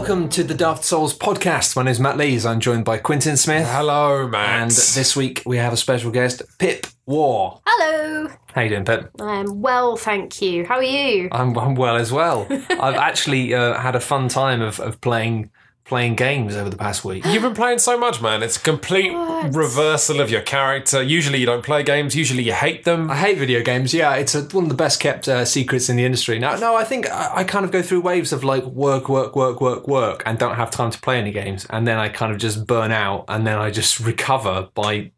welcome to the Daft Souls podcast. My name is Matt Lees. I'm joined by Quintin Smith. Hello, Matt. And this week we have a special guest, Pip Warr. Hello. How you doing, Pip? I'm well, thank you. How are you? I'm, I'm well as well. I've actually uh, had a fun time of, of playing playing games over the past week. You've been playing so much, man. It's a complete What? reversal of your character. Usually you don't play games. Usually you hate them. I hate video games. Yeah, it's a, one of the best kept uh, secrets in the industry. Now, no, I think I, I kind of go through waves of like work, work, work, work, work, and don't have time to play any games, and then I kind of just burn out, and then I just recover by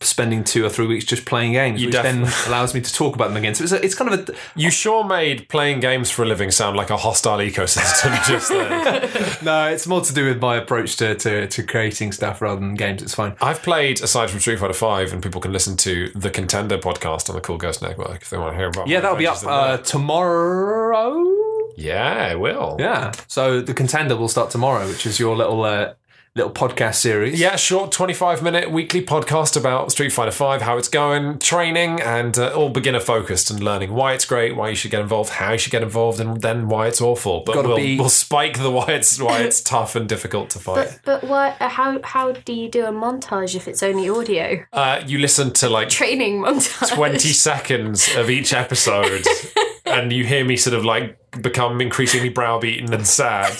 spending two or three weeks just playing games, You which def- then allows me to talk about them again. So it's, a, it's kind of a You sure made playing games for a living sound like a hostile ecosystem just then. no, it's more to do with my approach to, to, to creating stuff rather than games. It's fine. I've played, aside from Street Fighter 5, and people can listen to the Contender podcast on the Cool Ghost Network if they want to hear about it. Yeah, that'll be up uh, tomorrow. Yeah, it will. Yeah. So the contender will start tomorrow, which is your little uh, little podcast series. Yeah, short 25 minute weekly podcast about Street Fighter 5, how it's going, training, and uh, all beginner focused and learning why it's great, why you should get involved, how you should get involved, and then why it's awful. But Gotta we'll, be- we'll spike the why it's why it's tough and difficult to fight. But but what? uh, How how do you do a montage if it's only audio? Uh, you listen to like Training montage. 20 seconds of each episode, and you hear me sort of like become increasingly browbeaten and sad,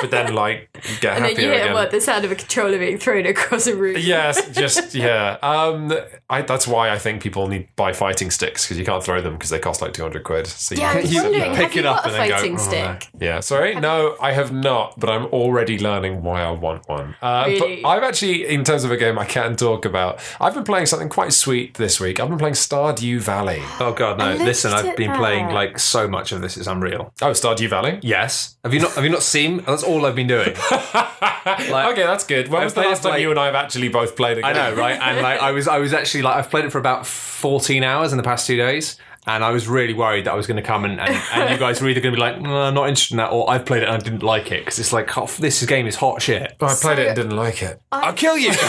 but then like get And then happier you hear again. what the sound of a controller being thrown across a room. Yes, just yeah. Um, I, that's why I think people need buy fighting sticks because you can't throw them because they cost like two hundred quid. So you Yeah, I was You wondering, pick have you it up got a and then go, fighting "Oh, stick? yeah. Sorry, no, I have not, but I'm already learning why I want one. Uh, Really? But I've actually, in terms of a game I can talk about, I've been playing something quite sweet this week. I've been playing Stardew Valley. Oh god, no! Listen, I've at been playing like so much of this. It's unreal. Oh, Stardew Valley. Yes. Have you not? Have you not seen? That's all I've been doing. okay, that's good. When I've was the last time like- you and I have actually both played a game? I know, right? And like, I was, I was actually like, I've played it for about fourteen hours in the past two days, and I was really worried that I was going to come and, and, and you guys were either going to be like, no, I'm not interested in that, or I've played it and I didn't like it because it's like, oh, this game is hot shit. Oh, I played it and didn't like it. I'll kill you.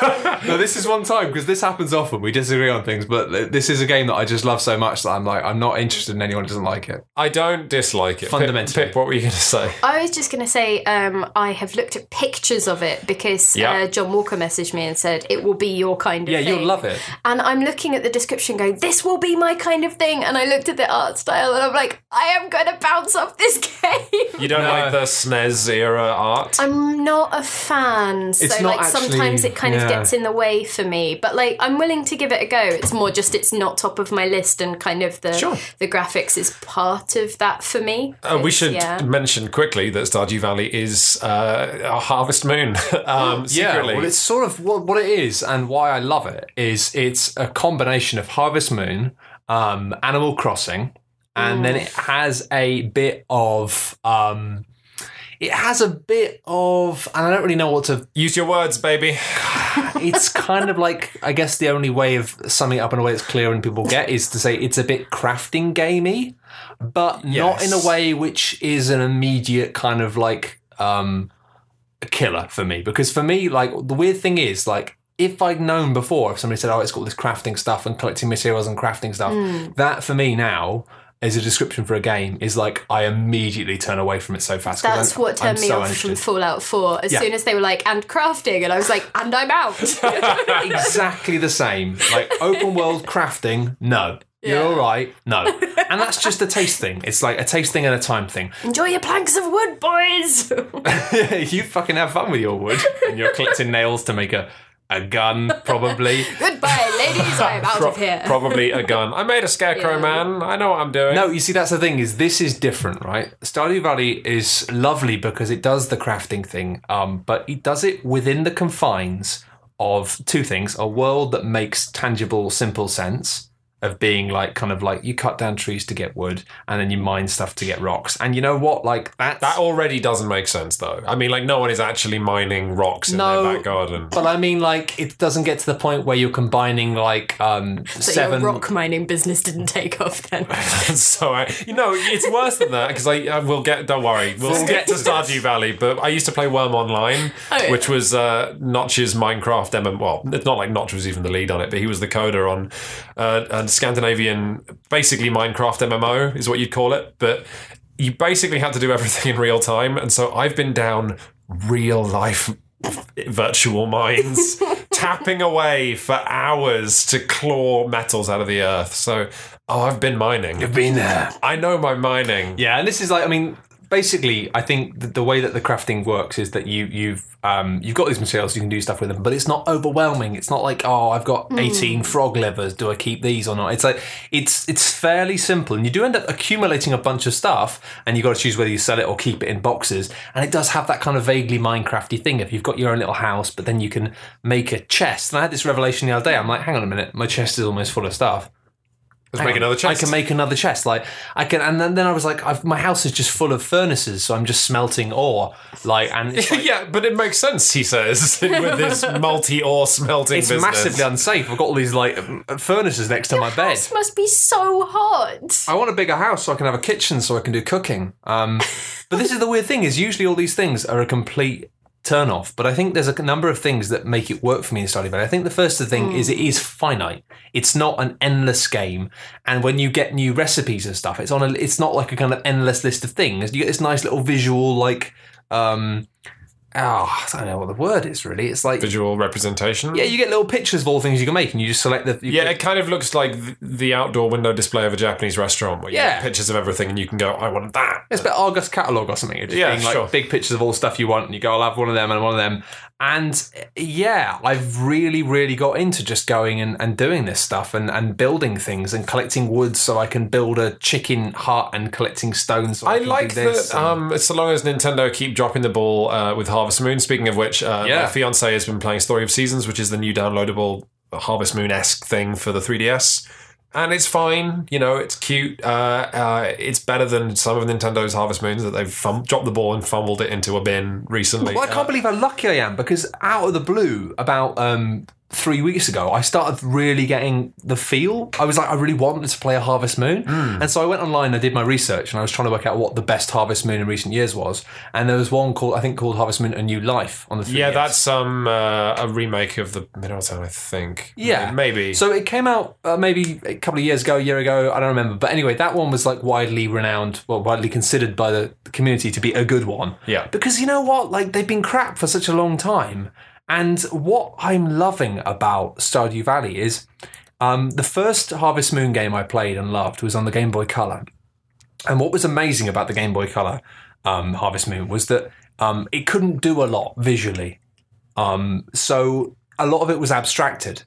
no, this is one time because this happens often. We disagree on things, but this is a game that I just love so much that I'm like, I'm not interested in anyone who doesn't like it. I don't dislike it. Fundamentally. Pip, what were you going to say? I was just going to say, um, I have looked at pictures of it because Yeah. uh, John Walker messaged me and said it will be your kind of Yeah, thing. you'll love it. And I'm looking at the description going, this will be my kind of thing. And I looked at the art style and I'm like, I am going to bounce off this game. You don't No. like the SNES era art? I'm not a fan. So, It's not like, sometimes it kind yeah. of gets in the way for me. But, like, I'm willing to give it a go. It's more just it's not top of my list and kind of the, Sure. the graphics is part of that for me. Uh, we should Yeah. mention quickly that Stardew Valley is uh, a Harvest Moon. um, Yeah, secretly. well, it's sort of what, what it is, and why I love it is it's a combination of Harvest Moon, um, Animal Crossing, and then it has a bit of. Um, it has a bit of, and I don't really know what to. Use your words, baby. It's kind of like, I guess the only way of summing it up in a way that's clear and people get is to say it's a bit crafting gamey, but not in a way which is an immediate kind of like um, a killer for me. Because for me, like the weird thing is, like if I'd known before, if somebody said, "Oh, it's got all this crafting stuff and collecting materials and crafting stuff," that for me now. As a description for a game is like I immediately turn away from it so fast. That's I'm- what turned I'm me so off uninterested. from Fallout 4. As Yeah. soon as they were like, and crafting, and I was like, and I'm out. exactly the same. Like open world crafting, no. You're all right, no. And that's just a taste thing. It's like a taste thing and a time thing. Enjoy your planks of wood, boys. you fucking have fun with your wood and you're collecting nails to make a, a gun, probably. Goodbye, ladies. I'm out Pro- of here. Probably a gun. I made a scarecrow, Yeah. man. I know what I'm doing. No, you see, that's the thing is this is different, right? Stardew Valley is lovely because it does the crafting thing, um, but it does it within the confines of two things: a world that makes tangible, simple sense of being like kind of like you cut down trees to get wood, and then you mine stuff to get rocks. And you know what? Like that's That already doesn't make sense, though. I mean, like, no one is actually mining rocks in No. their back garden. But I mean, like, it doesn't get to the point where you're combining like um, So seven. your rock mining business didn't take off then. so, I, you know, it's worse than that because I, I will get, don't worry, we'll We'll get get to to Stardew Valley. But I used to play Wurm Online, Oh, yeah. which was uh, Notch's Minecraft MMO. Well, it's not like Notch was even the lead on it, but he was the coder on uh, a Scandinavian, basically Minecraft MMO is what you'd call it. But you basically had to do everything in real time, and so I've been down real life virtual mines, tapping away for hours to claw metals out of the earth. So, oh, I've been mining. You've been there. I know my mining. Yeah, and this is like, I mean, basically, I think the, the way that the crafting works is that you you've um, you've got these materials, you can do stuff with them, but it's not overwhelming. It's not like, oh, I've got eighteen frog livers. Do I keep these or not? It's like it's it's fairly simple, and you do end up accumulating a bunch of stuff, and you have got to choose whether you sell it or keep it in boxes. And it does have that kind of vaguely Minecrafty thing. If you've got your own little house, but then you can make a chest. And I had this revelation the other day. I'm like, hang on a minute, my chest is almost full of stuff. Let's make another chest. I can make another chest. Like I can, and then, then I was like, I've, my house is just full of furnaces, so I'm just smelting ore. Like, and it's, like, yeah, but it makes sense, he says, with this multi ore smelting it's business. massively unsafe. I've got all these like furnaces next to my bed. This must be so hot. I want a bigger house so I can have a kitchen so I can do cooking. Um, but this is the weird thing: is usually all these things are a complete turn off. But I think there's a number of things that make it work for me in Stardew Valley. I think the first thing is it is finite. It's not an endless game, and when you get new recipes and stuff, it's on a. It's not like a kind of endless list of things. You get this nice little visual like. Um, Oh, I don't know what the word is really. It's like Visual representation. yeah, you get little pictures of all the things you can make, and you just select the Yeah, click- it kind of looks like the outdoor window display of a Japanese restaurant where you Yeah. get pictures of everything and you can go, I want that. It's about Argos catalog or something. Yeah, being like sure. big pictures of all the stuff you want, and you go, "I'll have one of them and one of them." And yeah, I've really, really got into just going and, and doing this stuff and, and building things and collecting wood so I can build a chicken hut and collecting stones. So I, I like this that. Um, so long as Nintendo keep dropping the ball uh, with Harvest Moon. Speaking of which, uh, Yeah. my fiance has been playing Story of Seasons, which is the new downloadable Harvest Moon esque thing for the 3DS. And it's fine, you know, it's cute. Uh, uh, it's better than some of Nintendo's Harvest Moons that they've fum- dropped the ball and fumbled it into a bin recently. Well, I can't believe how lucky I am because out of the blue, about um, three weeks ago, I started really getting the feel. I was like, I really wanted to play a Harvest Moon. Hmm. And so I went online, and I did my research, and I was trying to work out what the best Harvest Moon in recent years was. And there was one called, I think, called Harvest Moon A New Life on the 3DS. yeah, that's um, uh, a remake of the Mineral Town, I think. Yeah, Maybe. So it came out uh, maybe a couple of years ago, a year ago. I don't remember. But anyway, that one was like widely renowned, well, widely considered by the community to be a good one. Yeah. Because you know what? Like they've been crap for such a long time. And what I'm loving about Stardew Valley is um, the first Harvest Moon game I played and loved was on the Game Boy Color. And what was amazing about the Game Boy Color um, Harvest Moon was that um, it couldn't do a lot visually. Um, so a lot of it was abstracted.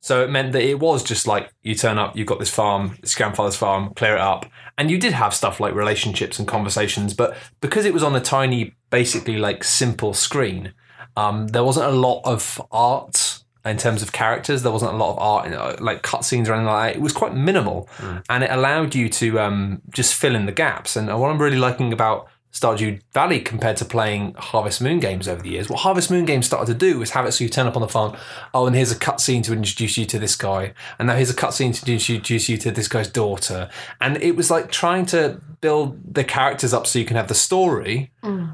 So it meant that it was just like you turn up, you've got this farm, it's grandfather's farm, clear it up. And you did have stuff like relationships and conversations, but because it was on a tiny, basically like simple screen, um, there wasn't a lot of art in terms of characters. There wasn't a lot of art, you know, like cutscenes or anything like that. It was quite minimal, and it allowed you to um, just fill in the gaps. And what I'm really liking about Stardew Valley compared to playing Harvest Moon games over the years. What Harvest Moon games started to do was have it so you turn up on the farm, oh, and here's a cutscene to introduce you to this guy, and now here's a cutscene to introduce you to this guy's daughter. And it was like trying to build the characters up so you can have the story,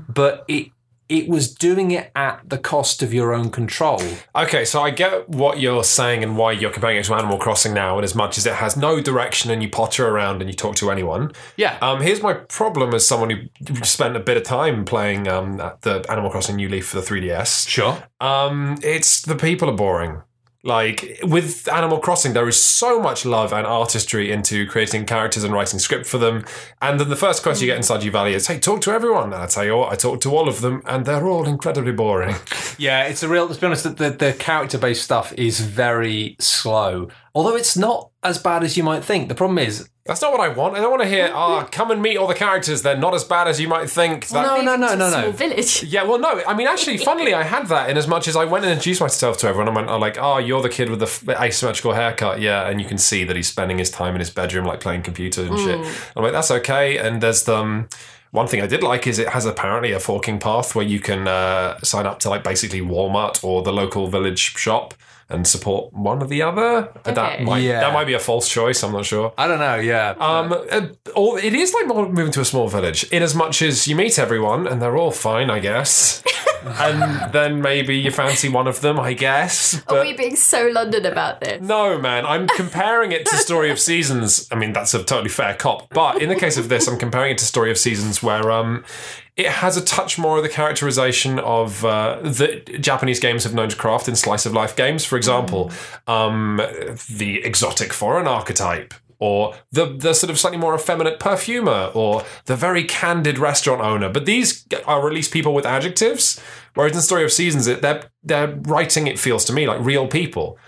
but it it was doing it at the cost of your own control. Okay, so I get what you're saying and why you're comparing it to Animal Crossing now, and as much as it has no direction and you potter around and you talk to anyone. Yeah. Um, here's my problem as someone who spent a bit of time playing um, the Animal Crossing New Leaf for the 3DS. Sure. Um, it's the people are boring. Like with Animal Crossing, there is so much love and artistry into creating characters and writing script for them. And then the first quest you get mm. in Stardew Valley is, "Hey, talk to everyone." And I tell you what, I talk to all of them, and they're all incredibly boring. Yeah, it's a real. To be honest, the, the, the character-based stuff is very slow. Although it's not as bad as you might think. The problem is, That's not what I want. I don't want to hear, "Ah, come and meet all the characters. They're not as bad as you might think." That- No, no, no, no, no. Small village. Yeah, well, no. I mean, actually, funnily, I had that in as much as I went and introduced myself to everyone. I went, oh, like, oh, you're the kid with the f- asymmetrical haircut. Yeah. And you can see that he's spending his time in his bedroom, like playing computers and shit. I'm like, that's okay. And there's the. Um, one thing I did like is it has apparently a forking path where you can uh, sign up to like basically Walmart or the local village shop and support one or the other. That might Yeah. that might be a false choice. I'm not sure. I don't know. Yeah. Um, or it is like moving to a small village, in as much as you meet everyone and they're all fine, I guess. and then maybe you fancy one of them, I guess. Are we being so London about this? no, man, I'm comparing it to Story of Seasons. I mean, that's a totally fair cop. But in the case of this, I'm comparing it to Story of Seasons, where um, it has a touch more of the characterization of uh, that Japanese games have known to craft in slice of life games. For example, um, the exotic foreign archetype. Or the, the sort of slightly more effeminate perfumer, or the very candid restaurant owner. But these are at least people with adjectives. Whereas in the Story of Seasons, it, they're, they're writing, it feels to me, like real people.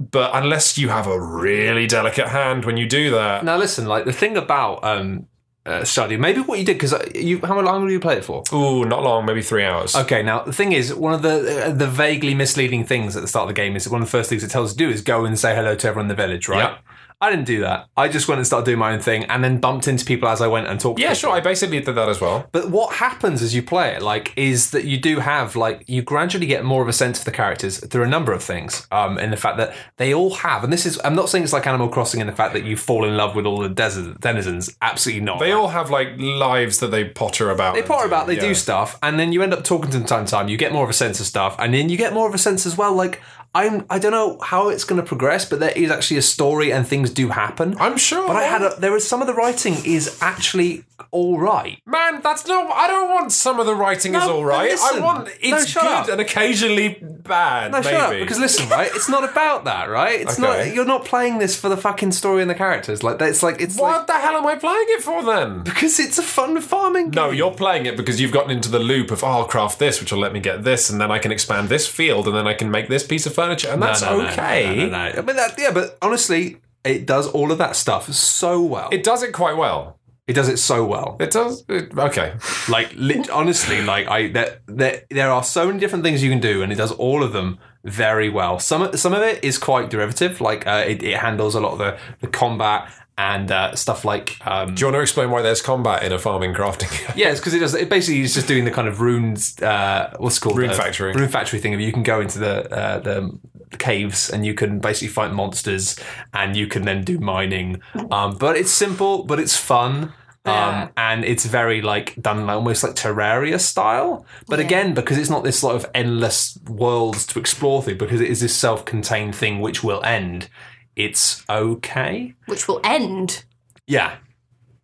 But unless you have a really delicate hand when you do that, Now listen, like the thing about um, uh, Stardew, maybe what you did because you how long did you play it for? ooh, not long, maybe three hours. Okay, now the thing is, one of the uh, the vaguely misleading things at the start of the game is one of the first things it tells you to do is go and say hello to everyone in the village, right? Yeah. I didn't do that. I just went and started doing my own thing, and then bumped into people as I went and talked. to Yeah, people. sure. I basically did that as well. But what happens as you play it, like, is that you do have, like, you gradually get more of a sense of the characters through a number of things. Um, in the fact that they all have, and this is, I'm not saying it's like Animal Crossing in the fact that you fall in love with all the desert denizens. Absolutely not. They all have like lives that they potter about. They potter about, they yeah. do stuff, and then you end up talking to them time to time. You get more of a sense of stuff, and then you get more of a sense as well. Like I'm, I don't know how it's going to progress, but there is actually a story, and things do happen. I'm sure. but I had a, there is some of the writing is actually all right. Man, that's no. I don't want some of the writing is No, all right. I listen. want No, it's shut good up. and occasionally bad. No, maybe. shut up. Because listen, right? It's not about that, right? It's Okay. not. You're not playing this for the fucking story and the characters. Like it's like it's what like the hell am I playing it for then? because it's a fun farming. No, game. you're playing it because you've gotten into the loop of oh, I'll craft this, which will let me get this, and then I can expand this field, and then I can make this piece of furniture, and that's no, no, okay. No, no, no, no. I mean, that, yeah, but honestly, it does all of that stuff so well. It does it quite well. It does it so well. It does. It, okay. Like lit, honestly, like I there, there there are so many different things you can do, and it does all of them very well. Some some of it is quite derivative. Like uh, it, it handles a lot of the the combat and uh, stuff like. Um, Do you want to explain why there's combat in a farming crafting? game? yeah, it's because it does. It basically is just doing the kind of runes. Uh, what's it called Rune Uh, factory. Rune factory thing. Of you can go into the uh, the caves and you can basically fight monsters and you can then do mining. Um, but it's simple, but it's fun. Yeah. Um, and it's very like done like, almost like Terraria style, but Yeah. again because it's not this sort of endless worlds to explore through, because it is this self-contained thing which will end. It's okay, Which will end. yeah.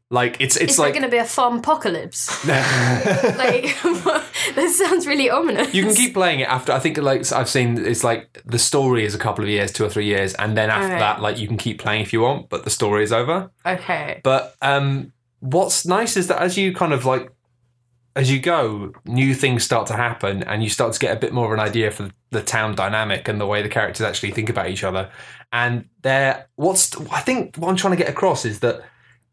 Like it's it's Is like going to be a farm apocalypse? like, that sounds really ominous. You can keep playing it after. I think like I've seen it's like the story is a couple of years, two or three years, and then after that, like you can keep playing if you want, but the story is over. Okay. But um, what's nice is that as you kind of like as you go, new things start to happen, and you start to get a bit more of an idea for the town dynamic and the way the characters actually think about each other. And there, what's I think what I'm trying to get across is that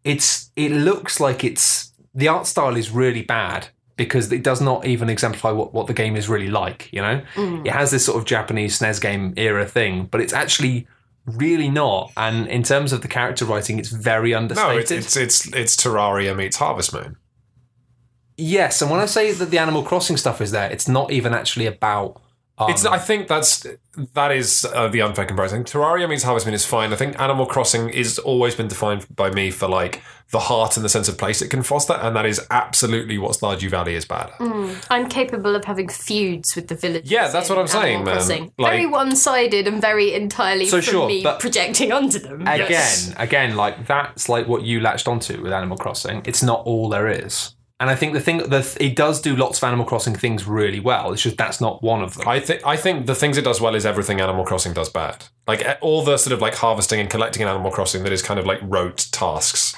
it's it looks like it's the art style is really bad because it does not even exemplify what, what the game is really like. You know, mm. it has this sort of Japanese SNES game era thing, but it's actually really not. And in terms of the character writing, it's very No, understated. it's, it's it's it's Terraria meets Harvest Moon. Yes, and when I say that the Animal Crossing stuff is there, it's not even actually about. Um, It's. I think that's that is uh, the unfair comparison. Terraria means Harvest Moon is fine. I think Animal Crossing is always been defined by me for like the heart and the sense of place it can foster, and that is absolutely what Stardew Valley is bad. at. I'm capable of having feuds with the villagers. Yeah, that's what I'm saying, man. Like- very one-sided and very entirely So from sure, me projecting onto them. again, Yes. again, like that's like what you latched onto with Animal Crossing. It's not all there is, and I think the thing that it does do lots of Animal Crossing things really well. It's just that's not one of them. I think I think the things it does well is everything Animal Crossing does bad. Like all the sort of like harvesting and collecting in Animal Crossing that is kind of like rote tasks.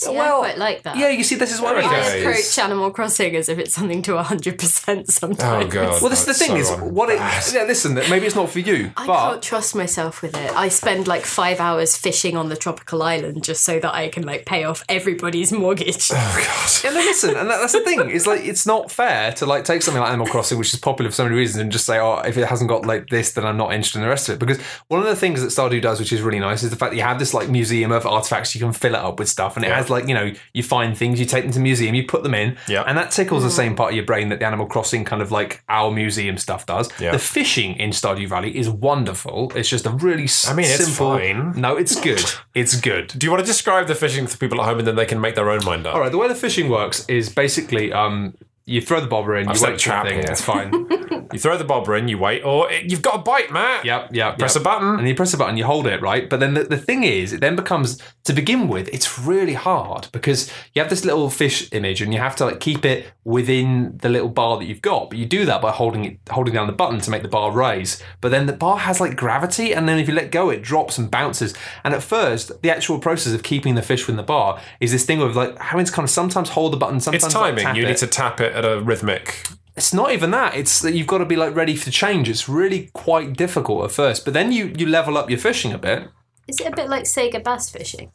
See, well, I quite like that. yeah, you see, this is what I mean. I approach Animal Crossing as if it's something to 100% sometimes. Oh god. Well, this is the thing so is what it. Yeah, listen, maybe it's not for you, I but can't trust myself with it. I spend like five hours fishing on the tropical island just so that I can like pay off everybody's mortgage. Oh god. Yeah, no, listen, and that, that's the thing. It's like it's not fair to like take something like Animal Crossing, which is popular for so many reasons, and just say, "Oh, if it hasn't got like this, then I'm not interested in the rest of it." Because one of the things that Stardew does, which is really nice, is the fact that you have this like museum of artifacts. You can fill it up with stuff, and it Yeah. has like you know you find things, you take them to the museum, you put them in, Yeah. and that tickles the same part of your brain that the Animal Crossing kind of like our museum stuff does. Yeah. The fishing in Stardew Valley is wonderful. It's just a really s- I mean, it's simple. fine. No, it's good. It's good. Do you want to describe the fishing to people at home and then they can make their own mind up? All right, the way the fishing works is basically um, you throw the bobber in, you set wait trap thing, here. it's fine. You throw the bobber in, you wait, or it, you've got a bite, Matt. Yep, yep. Press yep. a button. And you press a button, you hold it, right? But then the, the thing is, it then becomes, to begin with, it's really hard because you have this little fish image and you have to like keep it within the little bar that you've got. But you do that by holding it, holding down the button to make the bar raise. But then the bar has like gravity, and then if you let go, it drops and bounces. And at first, the actual process of keeping the fish within the bar is this thing of like having to kind of sometimes hold the button, sometimes It's like, timing. tap you it. need to tap it at a rhythmic. It's not even that. It's that you've got to be like ready for change. It's really quite difficult at first, but then you you level up your fishing a bit. Is it a bit like Sega bass fishing?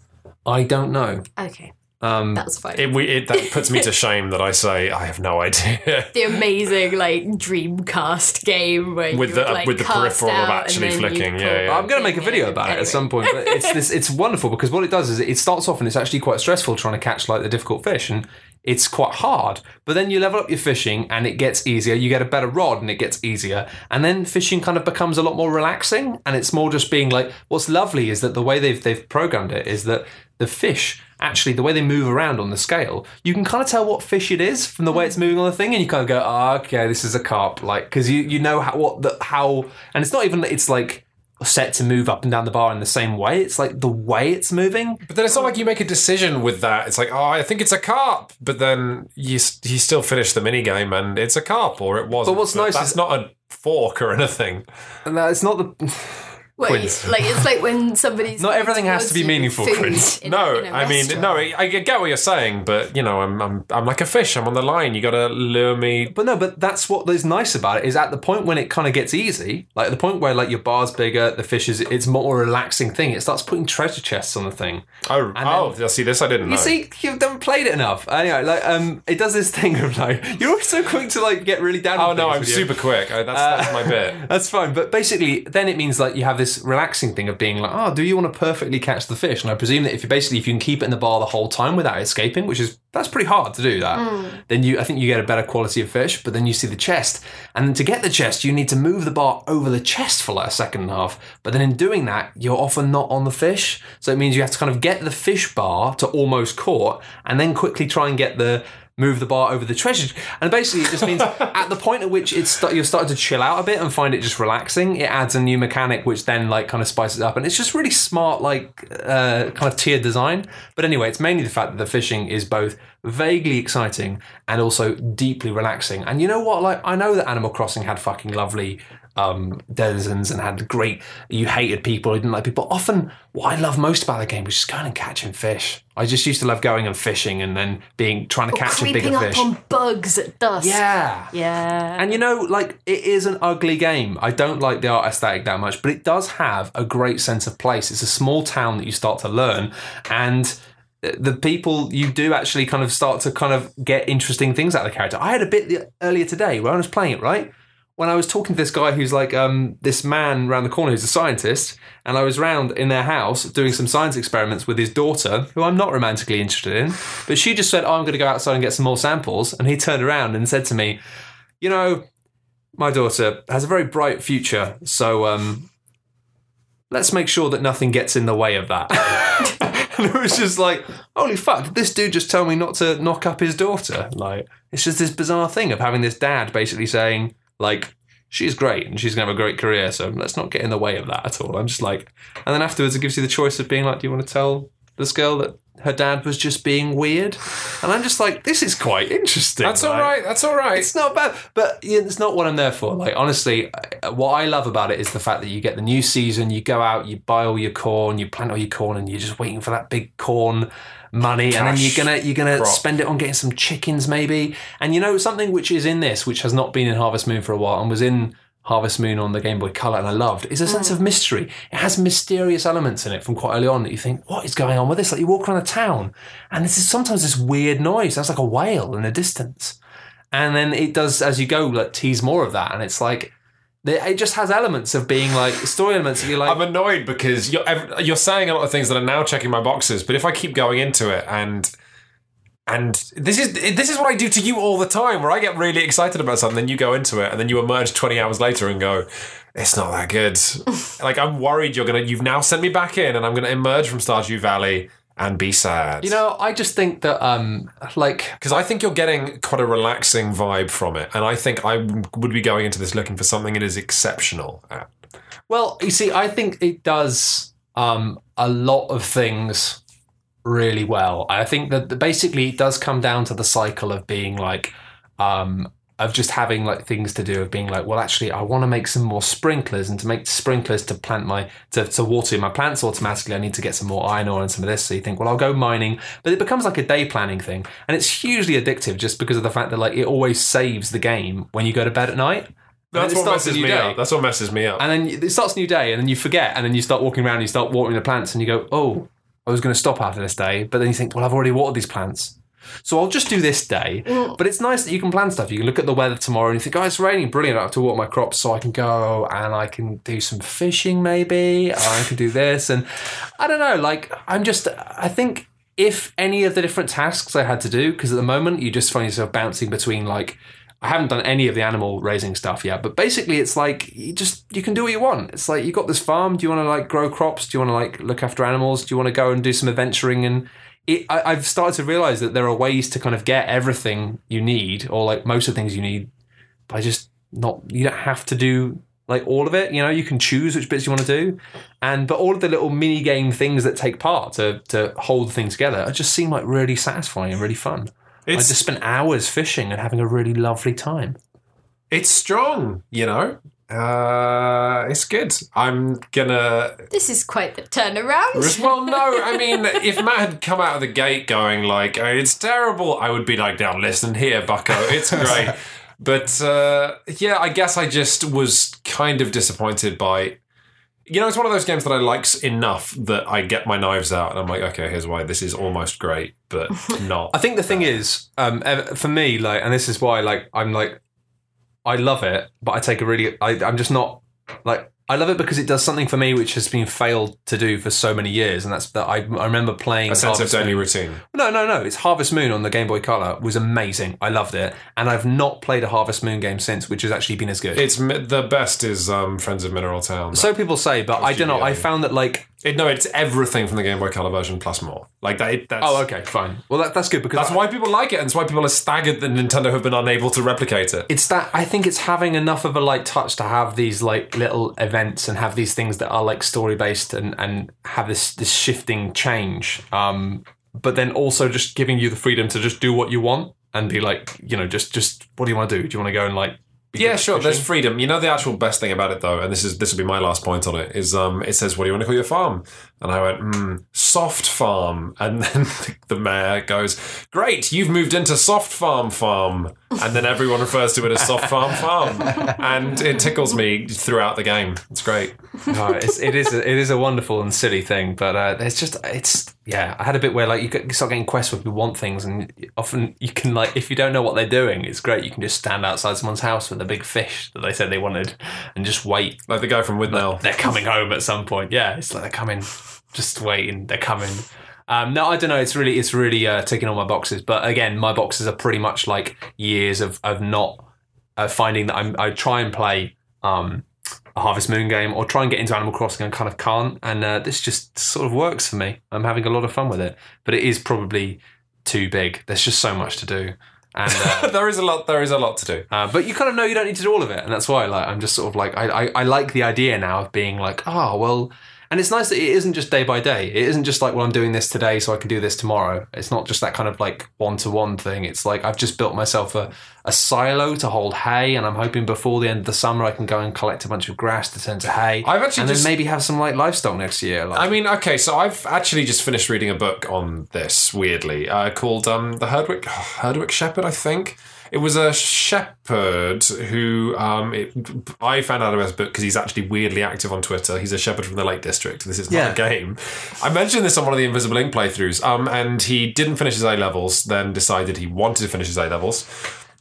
I don't know. Okay, Um, that's fine. It, we, it that puts me to shame that I say I have no idea. the amazing like Dreamcast game where With you the- would, like, with the peripheral of actually flicking, yeah, yeah. I'm going to make a video thing about it at some point, but it's this, it's wonderful because what it does is it starts off and it's actually quite stressful trying to catch like the difficult fish and it's quite hard. But then you level up your fishing and it gets easier. You get a better rod and it gets easier. And then fishing kind of becomes a lot more relaxing and it's more just being like what's lovely is that the way they've they've programmed it is that the fish actually the way they move around on the scale, you can kind of tell what fish it is from the way it's moving on the thing and you kind of go, "Oh, okay, this is a carp." Like cuz you you know how what the how and it's not even it's like set to move up and down the bar in the same way. It's like the way it's moving. But then it's not like you make a decision with that. It's like, oh, I think it's a carp, but then you you still finish the mini game and it's a carp, or it wasn't. But what's nice that's is- not a fork or anything. And that- it's not the. Wait, Quinns. like it's like when somebody's Not everything has to be meaningful, with Quinns. in- No, in a I mean, no, I, I get what you're saying, but you know, I'm I'm I'm like a fish. I'm on the line. You got to lure me. But no, but that's what is nice about it is at the point when it kind of gets easy, like at the point where like your bar's bigger, the fish is it's more a relaxing thing. It starts putting treasure chests on the thing. Oh, oh, I see this. I didn't know. You see, you've never played it enough. Anyway, like um, it does this thing of like you're always so quick to like get really down. oh no, I'm with you. super quick. I, that's that's my bit. That's fine, but basically, then it means like you have this relaxing thing of being like, oh, do you want to perfectly catch the fish? And I presume that if you basically if you can keep it in the bar the whole time without escaping, which is that's pretty hard to do that, hmm. then you I think you get a better quality of fish. But then you see the chest, and then to get the chest, you need to move the bar over the chest for like a second and a half. But then in doing that, you're often not on the fish, so it means you have to kind of get the fish bar to almost caught, and then quickly try and get the move the bar over the treasure. And basically, it just means at the point at which it's st- you're starting to chill out a bit and find it just relaxing, it adds a new mechanic which then like kind of spices it up. And it's just really smart, like uh, kind of tiered design. But anyway, it's mainly the fact that the fishing is both vaguely exciting and also deeply relaxing. And you know what? Like I know that Animal Crossing had fucking lovely um, denizens and had great. You hated people you didn't like people. Often, what I love most about the game was just going and catching fish. I just used to love going and fishing and then being trying to Or catch a bigger up fish. on bugs at dusk. yeah. Yeah. And you know, like it is an ugly game. I don't like the art aesthetic that much, but it does have a great sense of place. It's a small town that you start to learn, and the people you do actually kind of start to kind of get interesting things out of the character. I had a bit earlier today where I was playing it right when I was talking to this guy who's like um, this man around the corner who's a scientist, and I was round in their house doing some science experiments with his daughter, who I'm not romantically interested in, but she just said, oh, "I'm going to go outside and get some more samples," and he turned around and said to me, "You know." my daughter has a very bright future, so um, let's make sure that nothing gets in the way of that. and it was just like, holy fuck, did this dude just tell me not to knock up his daughter? Like, it's just this bizarre thing of having this dad basically saying, like, she's great and she's going to have a great career, so let's not get in the way of that at all. I'm just like, and then afterwards it gives you the choice of being like, do you want to tell this girl that her dad was just being weird? And I'm just like, this is quite interesting. That's like- all right. That's all right. it's not bad, but yeah, it's not what I'm there for. Like honestly, what I love about it is the fact that you get the new season. You go out, you buy all your corn, you plant all your corn, and you're just waiting for that big corn money, and then you're gonna you're gonna crop. spend it on getting some chickens maybe. And you know something which is in this, which has not been in Harvest Moon for a while, and was in Harvest Moon on the Game Boy Color, and I loved, is a sense of mm. mystery. It has mysterious elements in it from quite early on that you think, what is going on with this? Like you walk around a town, and this is sometimes this weird noise. Sounds like a whale in the distance and then it does as you go like tease more of that and it's like it just has elements of being like story elements that you're like I'm annoyed because you're you're saying a lot of things that are now checking my boxes, but if I keep going into it and and this is this is what I do to you all the time, where I get really excited about something, then you go into it, and then you emerge 20 hours later and go, "It's not that good." like I'm worried you're gonna you've now sent me back in, and I'm gonna emerge from Stardew Valley, and be sad. You know, I just think that, um, like, because I think you're getting quite a relaxing vibe from it, and I think I would be going into this looking for something it is exceptional at. well, you see, I think it does um, a lot of things really well. I think that the- basically it does come down to the cycle of being like, um, of just having like things to do of being like, well, actually, I want to make some more sprinklers, and to make sprinklers to plant my to, to water my plants automatically, I need to get some more iron ore and some of this. So you think, well, I'll go mining, but it becomes like a day planning thing, and it's hugely addictive just because of the fact that like it always saves the game when you go to bed at night. That's what messes me day. up. That's what messes me up. And then it starts a new day, and then you forget, and then you start walking around, and you start watering the plants, and you go, "Oh, I was going to stop after this day," but then you think, "Well, I've already watered these plants, so I'll just do this day." But it's nice that you can plan stuff. You can look at the weather tomorrow, and you think, "Oh, it's raining, brilliant! I have to water my crops, so I can go and I can do some fishing, maybe. I can do this." And I don't know, like I'm just, I think if any of the different tasks I had to do, because at the moment you just find yourself bouncing between like. I haven't done any of the animal raising stuff yet, but basically it's like you just you can do what you want. It's like you got this farm. Do you want to like grow crops? Do you want to like look after animals? Do you want to go and do some adventuring? And it, I, I've started to realize that there are ways to kind of get everything you need, or like most of the things you need, by just not. You don't have to do like all of it. You know, you can choose which bits you want to do, and but all of the little mini game things that take part to to hold things together just seem like really satisfying and really fun. I just spent hours fishing and having a really lovely time. it's strong, you know. Uh, it's good. I'm gonna. This is quite the turnaround. Well, no, I mean, if Matt had come out of the gate going like, oh, "It's terrible," I would be like, "Now listen here, Bucko, it's great." but uh, yeah, I guess I just was kind of disappointed by. You know, it's one of those games that I like enough that I get my knives out and I'm like, okay, here's why this is almost great, but not. I think the thing is, um, for me, like, and this is why, like, I'm like, I love it, but I take a really, I, I'm just not like, I love it because it does something for me which has been failed to do for so many years, and that's that I, I remember playing a sense of Harvest daily Moon. routine. No, no, no. It's Harvest Moon on the Game Boy Color was amazing. I loved it, and I've not played a Harvest Moon game since, which has actually been as good. It's mi- the best is um, Friends of Mineral Town. so people say, but I don't know. I found that like, It, no, it's everything from the Game Boy Color version plus more. Like that. That's, oh, okay, fine. Well, that, that's good because That's why people like it, and it's why people are staggered that Nintendo have been unable to replicate it. it's that I think it's having enough of a light touch to have these like little events and have these things that are like story based and and have this this shifting change. Um, but then also just giving you the freedom to just do what you want and be like, you know, just just what do you want to do? Do you want to go and like? Be Yeah, sure. fishing? There's freedom. You know, the actual best thing about it, though, and this is this will be my last point on it, is um, it says, "What do you want to call your farm?" And I went, hmm, "Soft Farm," and then the mayor goes, "Great, you've moved into Soft Farm Farm," and then everyone refers to it as Soft Farm Farm, and it tickles me throughout the game. It's great. no, it's, it is a, it is a wonderful and silly thing, but uh, it's just it's yeah. I had a bit where like you, start getting quests where people want things, and often you can like if you don't know what they're doing, it's great. You can just stand outside someone's house with a big fish that they said they wanted, and just wait. Like the guy from Widnell. They're coming home at some point. Yeah, it's like they're coming. Just waiting. They're coming. Um, no, I don't know. It's really, it's really uh, ticking all my boxes. But again, my boxes are pretty much like years of of not uh, finding that I'm, I try and play um, a Harvest Moon game or try and get into Animal Crossing and kind of can't. And uh, this just sort of works for me. I'm having a lot of fun with it, but it is probably too big. There's just so much to do. And uh, there is a lot. There is a lot to do. uh, but you kind of know you don't need to do all of it, and that's why like I'm just sort of like I, I I like the idea now of being like oh well, and it's nice that it isn't just day by day. It isn't just like well I'm doing this today so I can do this tomorrow. It's not just that kind of like one to one thing. It's like I've just built myself a a silo to hold hay, and I'm hoping before the end of the summer I can go and collect a bunch of grass to turn to hay. I've actually and just- then maybe have some like livestock next year. Like, I mean, okay, so I've actually just finished reading a book on this, weirdly, uh, called um, The Herdwick, Herdwick Shepherd, I think. It was a shepherd who um, it, I found out about his book because he's actually weirdly active on Twitter. He's a shepherd from the Lake District. This is not Yeah. a game. I mentioned this on one of the Invisible Inc playthroughs, um, and he didn't finish his A levels, then decided he wanted to finish his A levels.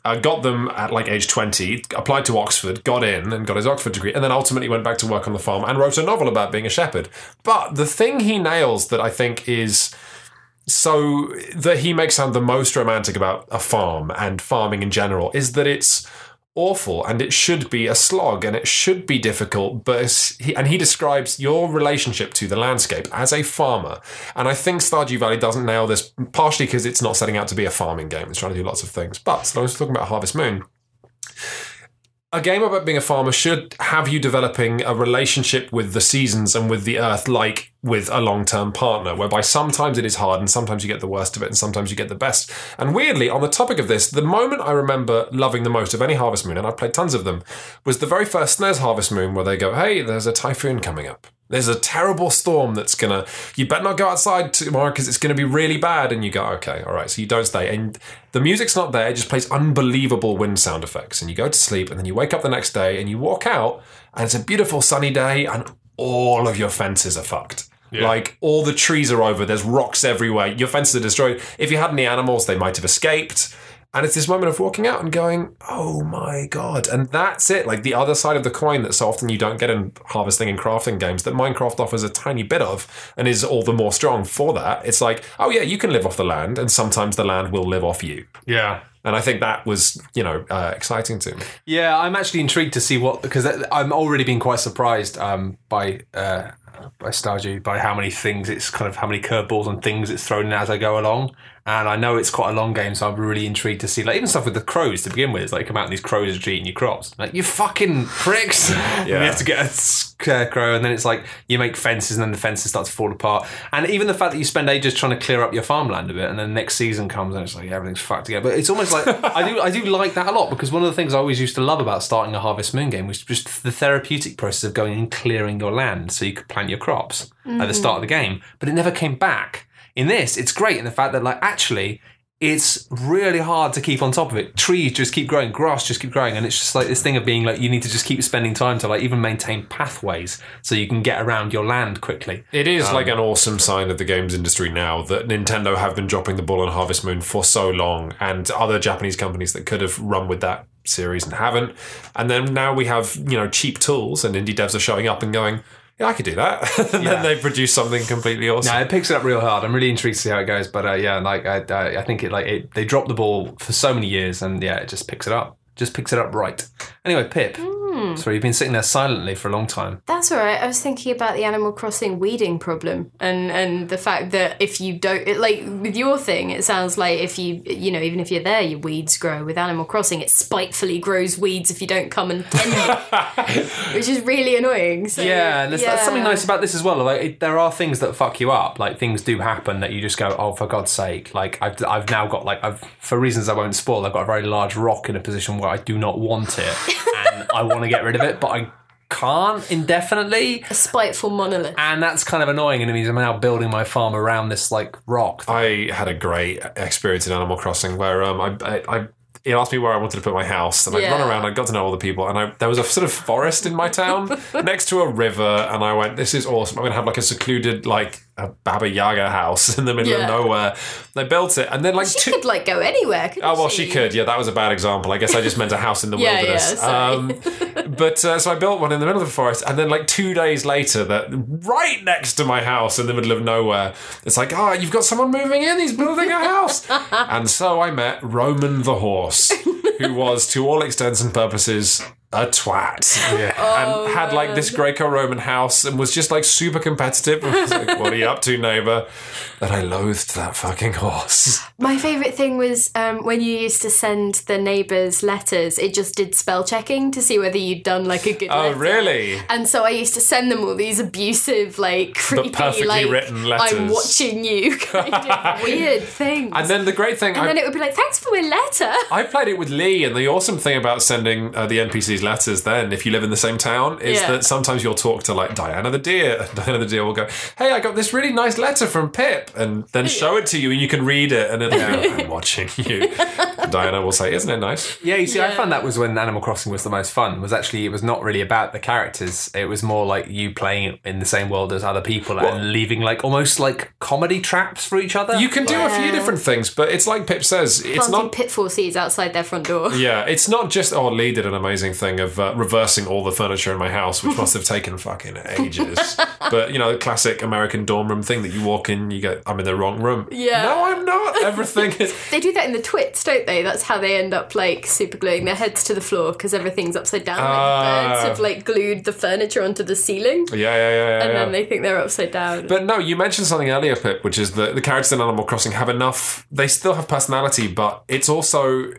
Uh, got them at like age 20, applied to Oxford, got in and got his Oxford degree, and then ultimately went back to work on the farm and wrote a novel about being a shepherd. But the thing he nails that I think is so that he makes sound the most romantic about a farm and farming in general is that it's awful and it should be a slog and it should be difficult but he, and he describes your relationship to the landscape as a farmer. And i think stardew valley doesn't nail this partially because it's not setting out to be a farming game it's trying to do lots of things. But so i was talking about harvest moon a game about being a farmer should have you developing a relationship with the seasons and with the earth like with a long-term partner whereby sometimes it is hard and sometimes you get the worst of it and sometimes you get the best. And weirdly on the topic of this the moment i remember loving the most of any harvest moon and i've played tons of them was the very first snes harvest moon where they go hey there's a typhoon coming up there's a terrible storm that's gonna you better not go outside tomorrow because it's gonna be really bad. And you go okay all right so you don't stay. And the music's not there it just plays unbelievable wind sound effects. And you go to sleep and then you wake up the next day and you walk out and it's a beautiful sunny day and all of your fences are fucked. Like all the trees are over there's rocks everywhere your fences are destroyed. If you had any animals they might have escaped and it's this moment of walking out and going, oh my God. And that's it. Like the other side of the coin that so often you don't get in harvesting and crafting games that Minecraft offers a tiny bit of and is all the more strong for that. It's like, oh yeah, you can live off the land and sometimes the land will live off you. Yeah. And I think that was, you know, uh, exciting to me. Yeah, I'm actually intrigued to see what because I'm already being quite surprised um, by uh, by Stardew by how many things it's kind of how many curveballs and things it's thrown in as I go along. And I know it's quite a long game, so I'm really intrigued to see like even stuff with the crows to begin with. It's like come out and these crows are eating your crops. Like you fucking pricks. yeah. you have to get a scarecrow, and then it's like you make fences, and then the fences start to fall apart. And even the fact that you spend ages trying to clear up your farmland a bit, and then next season comes and it's like yeah, everything's fucked again. But it's almost like I do I do like that a lot because one of the things I always used to love about starting a Harvest Moon game was just the therapeutic process of going and clearing your land so you could plant your crops mm-hmm. at the start of the game. But it never came back in this, it's great in the fact that like actually it's really hard to keep on top of it. Trees just keep growing, grass just keep growing, and it's just like this thing of being like you need to just keep spending time to like even maintain pathways so you can get around your land quickly. It is um, like an awesome sign of the games industry now that Nintendo have been dropping the ball on Harvest Moon for so long, and other Japanese companies that could have run with that series and haven't. And then now we have you know cheap tools, and indie devs are showing up and going yeah, I could do that. and yeah. then they produce something completely awesome. Yeah, it picks it up real hard. I'm really intrigued to see how it goes. But uh, yeah, like I, I, I think it like it, they dropped the ball for so many years, and yeah, it just picks it up. Just picks it up right. Anyway, Pip. Mm. Sorry, you've been sitting there silently for a long time. That's all right. I was thinking about the Animal Crossing weeding problem and and the fact that if you don't it, like with your thing, it sounds like if you you know even if you're there, your weeds grow. With Animal Crossing, it spitefully grows weeds if you don't come and tend it, which is really annoying. So, yeah, and there's, yeah. something nice about this as well. Like it, there are things that fuck you up. Like things do happen that you just go, oh for God's sake! Like I've I've now got like I've for reasons I won't spoil. I've got a very large rock in a position where I do not want it, I want to get rid of it, but I can't indefinitely. A spiteful monolith. And that's kind of annoying, and it means I'm now building my farm around this like rock. I had a great experience in Animal Crossing where um, I, I, I he asked me where I wanted to put my house, and I'd run around. I got to know all the people, and I, there was a sort of forest in my town next to a river, and I went, "This is awesome! I'm going to have like a secluded like a Baba Yaga house in the middle yeah. of nowhere. They built it, and then like she two- could like go anywhere. oh well, she? she? could. Yeah, that was a bad example. I guess I just meant a house in the yeah, wilderness. Yeah, um, but uh, so I built one in the middle of the forest, and then like two days later, that right next to my house in the middle of nowhere, it's like, oh, you've got someone moving in. He's building a house, and so I met Roman the horse, who was to all extents and purposes a twat yeah. oh, and had like this Greco-Roman house and was just like super competitive. like, what are you up to, neighbor? That I loathed that fucking horse. My favorite thing was um, when you used to send the neighbors letters. It just did spell checking to see whether you'd done like a good. Oh, letter. really? And so I used to send them all these abusive, like creepy, but perfectly like written letters. I'm watching you, kind of weird things. And then the great thing, and I, then it would be like, thanks for my letter. I played it with Lee, and the awesome thing about sending uh, the NPCs letters then, if you live in the same town, is yeah. that sometimes you'll talk to like Diana the deer. And Diana the deer will go, "Hey, I got this really nice letter from Pip," and then show it to you, and you can read it, and it'll go, "I'm watching you." Diana will say, "Isn't it nice?" Yeah, you see, yeah. I found that was when Animal Crossing was the most fun. Was actually it was not really about the characters. It was more like you playing in the same world as other people well, and leaving like almost like comedy traps for each other. You can do a few different things, but it's like Pip says, it's Planting not pitfall seeds outside their front door. Yeah, it's not just oh Lee did an amazing thing thing of uh, reversing all the furniture in my house, which must have taken fucking ages. but you know, classic American dorm room thing that you walk in, you go, "I'm in the wrong room." Yeah. No, I'm not. Everything is. They do that in the twits, don't they? That's how they end up like super gluing their heads to the floor because everything's upside down. like the birds Ah. have like glued the furniture onto the ceiling, Yeah, yeah, yeah, yeah. and yeah. then they think they're upside down. But no, you mentioned something earlier, Pip, which is that the characters in Animal Crossing have enough. They still have personality, but it's also,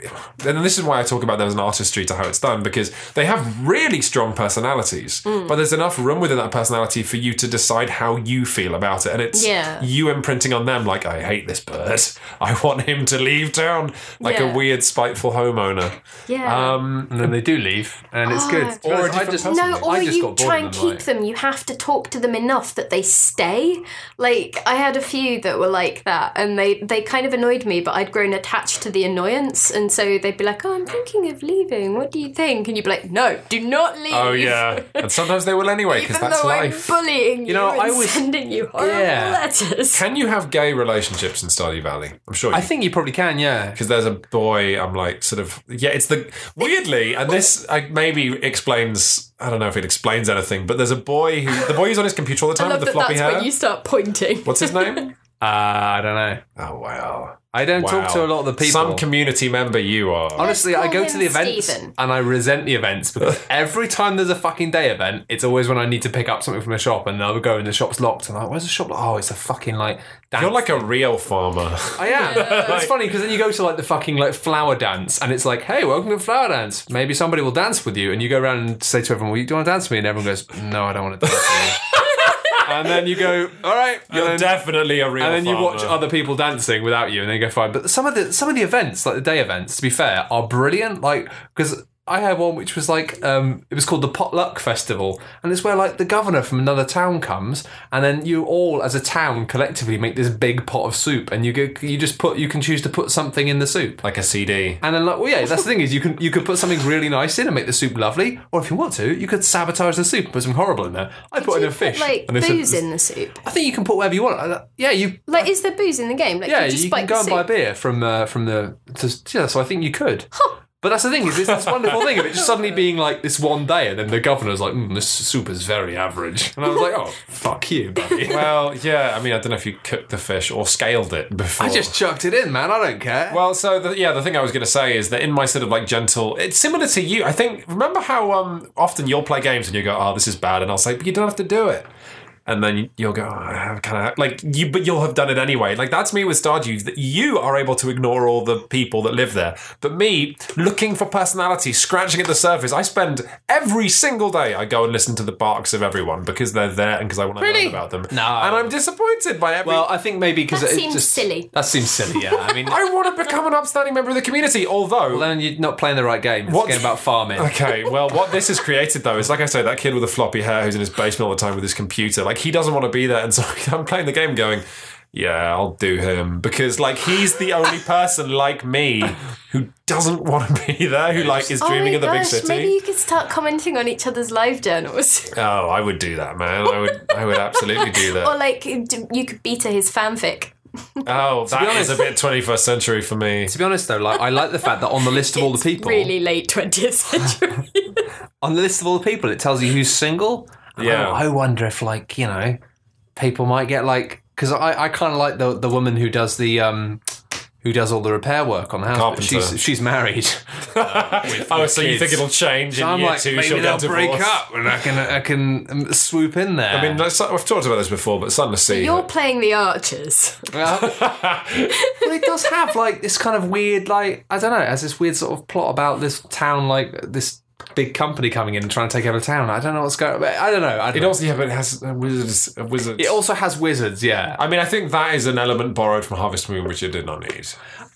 and this is why I talk about them as an artistry to how it's done because they have really strong personalities, Mm. but there's enough room within that personality for you to decide how you feel about it, and it's Yeah. you imprinting on them like I hate this bird, I want him to leave town, like Yeah. a weird spiteful homeowner. yeah. Um, and then they do leave, and it's good. Or I just. No, or I just you got try and them, keep like- them. You have to talk to them enough that they stay. Like I had a few that were like that, and they they kind of annoyed me. But I'd grown attached to the annoyance, and so they'd be like, "Oh, I'm thinking of leaving. What do you think?" And you'd be like, "No, do not leave." oh yeah, and sometimes they will anyway because that's though life. I'm bullying you, know, and I was- sending you horrible Yeah. letters. Can you have gay relationships in Stardew Valley? I'm sure you I think you probably can, yeah. because there's a boy I'm like sort of yeah it's the weirdly and this I, maybe explains I don't know if it explains anything but there's a boy who the boy who's on his computer all the I time love with the that floppy that's hair when you start pointing. what's his name Uh, I don't know. oh wow I don't talk to a lot of the people. some community member you are Honestly, I go to the events Stephen. and I resent the events because every time there's a fucking day event, it's always when I need to pick up something from a shop and I'll go and the shop's locked and I'm like, where's the shop? Oh, it's a fucking like. Dance. you're like a real farmer I am. It's funny because then you go to like the fucking like flower dance and it's like, hey, welcome to flower dance. Maybe somebody will dance with you, and you go around and say to everyone, well, you do you want to dance with me? And everyone goes, no, I don't want to dance with you. and then you go, all right. You're then- definitely a real and then you watch other people dancing without you, and then you go fine. But some of the some of the events, like the day events, to be fair, are brilliant. Like because I had one which was like um, it was called the Potluck Festival, and it's where like the governor from another town comes, and then you all as a town collectively make this big pot of soup, and you go you just put you can choose to put something in the soup. like a CD And then, like, well, yeah, that's the thing is you can you could put something really nice in and make the soup lovely, or if you want to, you could sabotage the soup and put something horrible in there. I put in a fish. put, like and they said- booze in the soup. I think you can put whatever you want. Uh, Yeah, you Like, is there booze in the game? Like, yeah, you, just you spike can go the and buy soup? beer from uh, from the. To, yeah, so I think you could. But that's the thing is, it's this wonderful thing of it just suddenly being like this one day, and then the governor's like, mm, "This soup is very average," and I was like, "Oh, fuck you, buddy." well yeah I mean I don't know if you cooked the fish or scaled it before I just chucked it in, man. I don't care. Well, so the, yeah, the thing I was going to say is that in my sort of like gentle, it's similar to you. I think. Remember how um often you'll play games and you go, "Oh, this is bad," and I'll say, "But you don't have to do it." And then you'll go, oh, I kind of like you, but you'll have done it anyway. Like that's me with Stardew. That you are able to ignore all the people that live there, but me looking for personality, scratching at the surface. I spend every single day. I go and listen to the barks of everyone because they're there and because I want to Really? learn about them. No. and I'm disappointed by every. well, I think maybe because That it seems just silly. That seems silly. Yeah, I mean, I want to become an upstanding member of the community. Although well, then you're not playing the right game. It's What- a game about farming. Okay, well, what this has created though is, like I say, that kid with the floppy hair who's in his basement all the time with his computer. Like he doesn't want to be there, and so I'm playing the game, going, "Yeah, I'll do him," because like he's the only person like me who doesn't want to be there, who like is Oh dreaming my of the big gosh, city. maybe you could start commenting on each other's live journals. Oh, I would do that, man. I would, I would absolutely do that. or like, you could beta his fanfic. Oh, that is honest- a bit 21st century for me. To be honest, though, like I like the fact that on the list of all the people, Really late 20th century. on the list of all the people, it tells you who's single. And Yeah. I, I wonder if, like, you know, people might get like because I, I kind of like the the woman who does the um who does all the repair work on the house. but Carpenter. She's she's married. oh, so you think it'll change So in I'm year like, two? maybe she'll they'll get break divorced. up and I can I can swoop in there. I mean, that's, I've talked about this before, but something to see. You're playing the archers. well, well, it does have like this kind of weird, like I don't know, it has this weird sort of plot about this town, like this big company coming in and trying to take over town. I don't know what's going. on. I don't know. I don't It know. also, yeah, but it has uh, wizards. Uh, wizards. It also has wizards. Yeah, I mean, I think that is an element borrowed from Harvest Moon, which it did not need.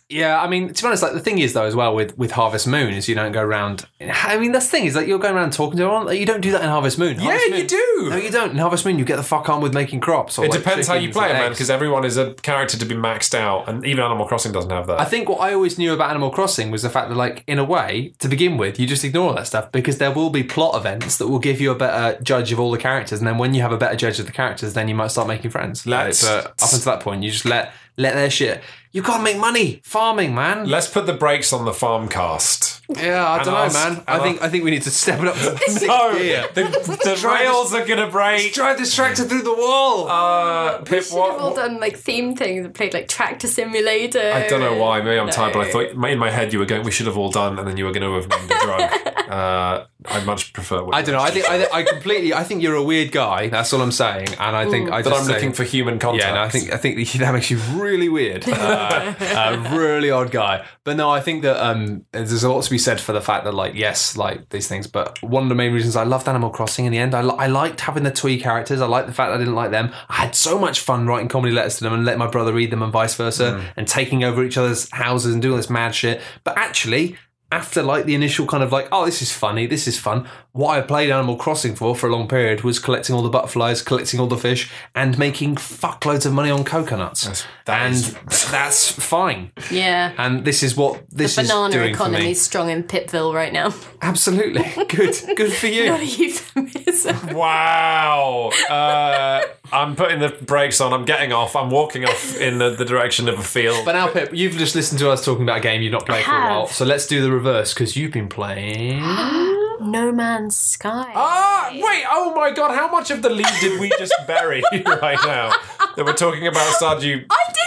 Yeah, I mean, to be honest, like the thing is though, as well with with Harvest Moon, is you don't go around. I mean, that's the thing is like you're going around talking to everyone. Like, you don't do that in Harvest Moon. Harvest you Moon- do. No, you don't. In Harvest Moon, you get the fuck on with making crops. Or, It like, depends how you play it, man, because everyone is a character to be maxed out, and even Animal Crossing doesn't have that. I think what I always knew about Animal Crossing was the fact that, like, in a way, to begin with, you just ignore all that stuff because there will be plot events that will give you a better judge of all the characters, and then when you have a better judge of the characters, then you might start making friends. Let's- Like, but uh, up until that point, you just let let their shit. You can't make money farming, man. Let's put the brakes on the farm cast. Yeah, I don't know, ask- man. I and think I think we need to step it up. No, Yeah. the, the rails are gonna break. Drive this tractor through the wall. Uh, Pip, Should have all what? what- done like theme things and played like Tractor Simulator. I don't know why. Maybe I'm tired, but I thought in my head you were going. We should have all done, and then you were going to have named a drug. uh, I much prefer. What I don't know. I think I, thi- I completely. I think you're a weird guy. That's all I'm saying. And I think I That just I'm say- looking for human contact. Yeah, no, I think I think that makes you really weird, uh, a really odd guy. But no, I think that um, there's a lot to be said for the fact that like yes, like these things. But one of the main reasons I loved Animal Crossing in the end, I, li- I liked having the twee characters. I liked the fact that I didn't like them. I had so much fun writing comedy letters to them and letting my brother read them and vice versa, and taking over each other's houses and doing all this mad shit. But actually. After like the initial kind of like, oh, this is funny, this is fun. What I played Animal Crossing for for a long period was collecting all the butterflies, collecting all the fish, and making fuckloads of money on coconuts. that and is- that's fine. Yeah. And this is what this is Banana doing for economy me. is strong in Pitville right now. Absolutely good, good for Not a you. euphemism. Wow. Uh, I'm putting the brakes on. I'm getting off. I'm walking off in the, the direction of a field. But now, Pip, you've just listened to us talking about a game you've not played for a have. while. So let's do the reverse because you've been playing. No Man's Sky. Ah, wait! Oh my god! How much of the lead did we just bury right now? That we're talking about Stardew. I did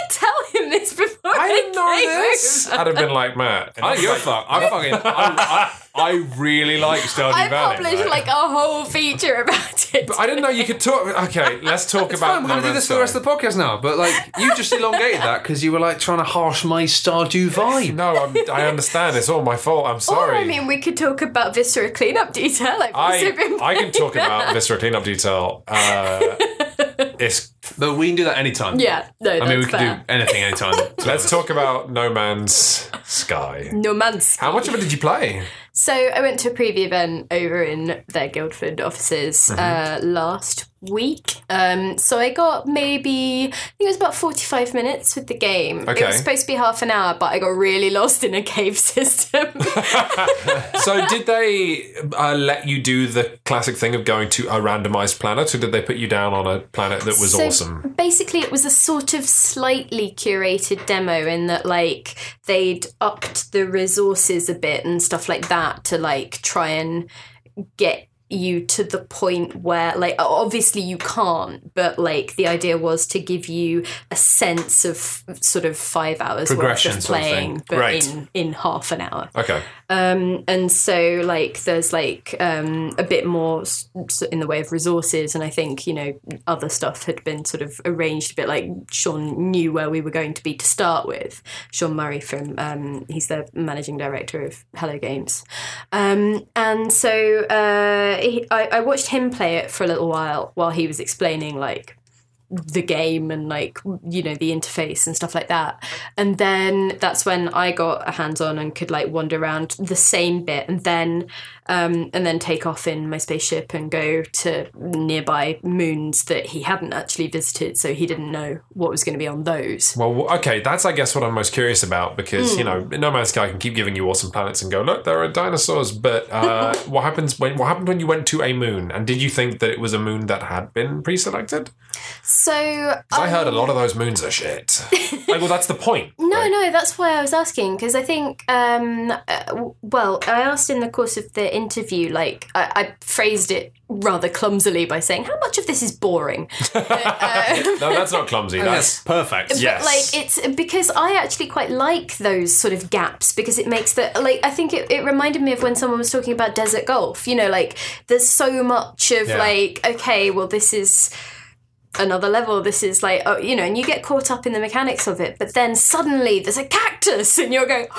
tell him this before. I didn't know came this. over. I'd have been like Matt. I you're fuck. I fucking. I, I, I really like Stardew I Valley. published right? like a whole feature about it. But I didn't know you could talk. Okay, let's talk It's about. fine, we're going to do this for the rest of the podcast now. But like, you just elongated that because you were like trying to harsh my Stardew vibe. No, I'm, I understand. It's all my fault. I'm Or sorry. I mean, we could talk about Viscera cleanup detail. I've I, been I can talk playing about that. Viscera cleanup detail. Uh, it's But we can do that anytime. Yeah, no, that's I mean, we can fair. do anything anytime. let's talk about No Man's Sky. No Man's How much of it did you play? So I went to a preview event over in their Guildford offices Mm-hmm. uh, last week. Um, so I got maybe I think it was about forty five minutes with the game. It was supposed to be half an hour, but I got really lost in a cave system. So, did they uh, let you do the classic thing of going to a randomized planet, or did they put you down on a planet that was So awesome? Basically, it was a sort of slightly curated demo in that, like, they'd upped the resources a bit and stuff like that to, like, try and get you to the point where like obviously you can't but like the idea was to give you a sense of sort of five hours worth of sort of playing but Right. in in half an hour Okay. Um, and so like there's like um, a bit more in the way of resources. And i think you know other stuff had been sort of arranged a bit like sean knew where we were going to be to start with. Sean murray from um, he's the managing director of hello games. Um, and so uh, he, I, I watched him play it for a little while while he was explaining like the game and like you know the interface and stuff like that and then that's when i got a hands on and could like wander around the same bit and then um and then take off in my spaceship and go to nearby moons that he hadn't actually visited so he didn't know what was going to be on those Well, okay, that's I guess what I'm most curious about because you know No Man's Sky can keep giving you awesome planets and go look there are dinosaurs, but uh, what happens when what happened when you went to a moon? And did you think that it was a moon that had been pre-selected? So 'Cause I heard a lot of those moons are shit. like, well, that's the point. No, right? no, that's why I was asking because I think, um, uh, well, I asked in the course of the interview, like I, I phrased it rather clumsily by saying, "How much of this is boring?" No, that's not clumsy. That's That's perfect. Yes. But like it's because I actually quite like those sort of gaps because it makes the like I think it, it reminded me of when someone was talking about desert golf. You know, like there's so much of Yeah. like, okay, well this is another level. This is like oh, you know, and you get caught up in the mechanics of it, but then suddenly there's a cactus and you're going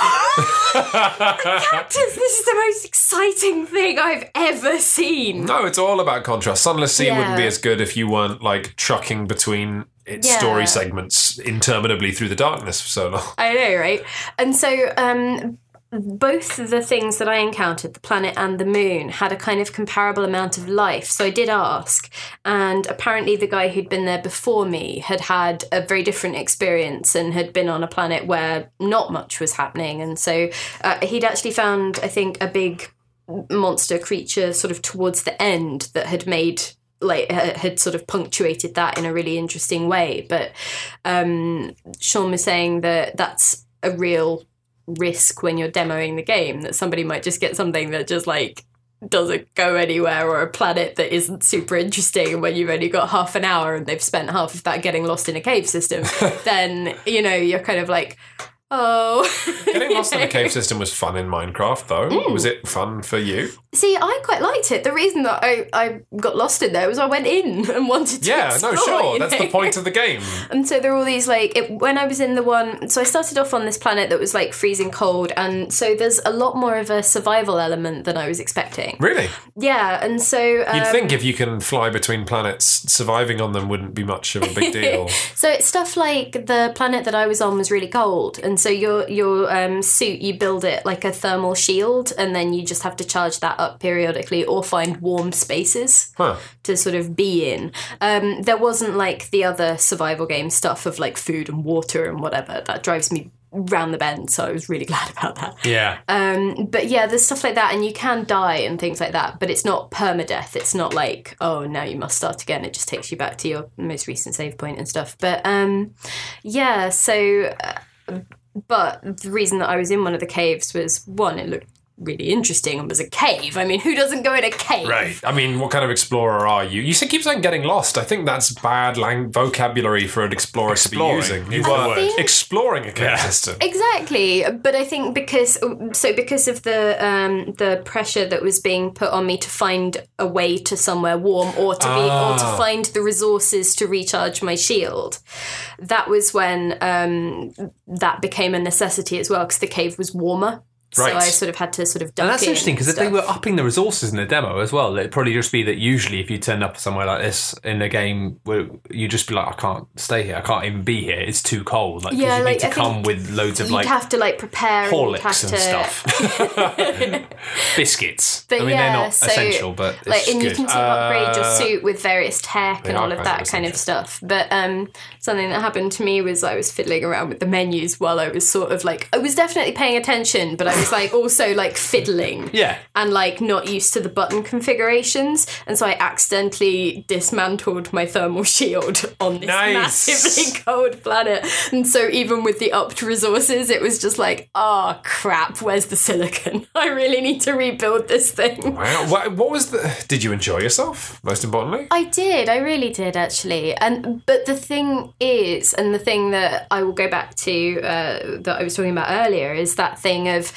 Cactus, this is the most exciting thing I've ever seen. no, it's all about contrast. Sunless Sea wouldn't be as good if you weren't like trucking between its Yeah. story segments interminably through the darkness for so long. I know, right? And so, um, both the things that I encountered, the planet and the moon, had a kind of comparable amount of life. So I did ask, and apparently the guy who'd been there before me had had a very different experience and had been on a planet where not much was happening. And so uh, he'd actually found, I think, a big monster creature sort of towards the end that had made like uh, had sort of punctuated that in a really interesting way but um Sean was saying that that's a real risk when you're demoing the game that somebody might just get something that just like doesn't go anywhere or a planet that isn't super interesting when you've only got half an hour and they've spent half of that getting lost in a cave system then you know you're kind of like oh Getting lost in a cave system was fun in Minecraft, though. Mm. Was it fun for you? see i quite liked it the reason that i, I got lost in there was i went in and wanted to Yeah, explore, no, sure. That's know? the point of the game. And so there are all these like it, when I was in the one. So I started off on this planet that was like freezing cold, and so there's a lot more of a survival element than I was expecting. Really? Yeah, and so um, You'd think if you can fly between planets, surviving on them wouldn't be much of a big deal. So it's stuff like the planet that I was on was really cold, and so your your um, suit you build it like a thermal shield, and then you just have to charge that up periodically or find warm spaces Huh. to sort of be in. Um, there wasn't like the other survival game stuff of like food and water and whatever. That drives me round the bend, so I was really glad about that. Yeah. Um, but yeah, there's stuff like that, and you can die and things like that, but it's not permadeath. It's not like, oh, now you must start again. It just takes you back to your most recent save point and stuff. But um, yeah, so. Uh, but the reason that I was in one of the caves was one, it looked really interesting and was a cave. I mean, who doesn't go in a cave? Right. I mean, what kind of explorer are you? You said keep saying getting lost. I think that's bad lang- vocabulary for an explorer Exploring to be using. You is the were word. think- exploring a cave system. Exactly, but I think because so because of the um, the pressure that was being put on me to find a way to somewhere warm or to be or to Ah. find the resources to recharge my shield, that was when um, that became a necessity as well because the cave was warmer. Right. So I sort of had to sort of duck And that's in interesting because if they were upping the resources in the demo as well, it'd probably just be that usually if you turned up somewhere like this in a game, where you just be like, I can't stay here, I can't even be here, it's too cold. Like, Yeah, you like, need to I come with loads of You'd like have to like prepare and you'd have Horlicks to stuff, biscuits. But I mean, yeah, they're not so, essential, but it's like, and you can sort of upgrade your Uh, suit with various tech and all of that kind of stuff. But um, something that happened to me was I was fiddling around with the menus while I was sort of like I was definitely paying attention, but I was like also like fiddling. yeah. And like not used to the button configurations, and so I accidentally dismantled my thermal shield on this Nice. massively cold planet. And so even with the upped resources, it was just like, oh crap, where's the silicon? I really need to rebuild this thing. Wow. What, what was the? Did you enjoy yourself? Most importantly. I did. I really did actually. And but the thing is, and the thing that I will go back to uh, that I was talking about earlier is that thing of.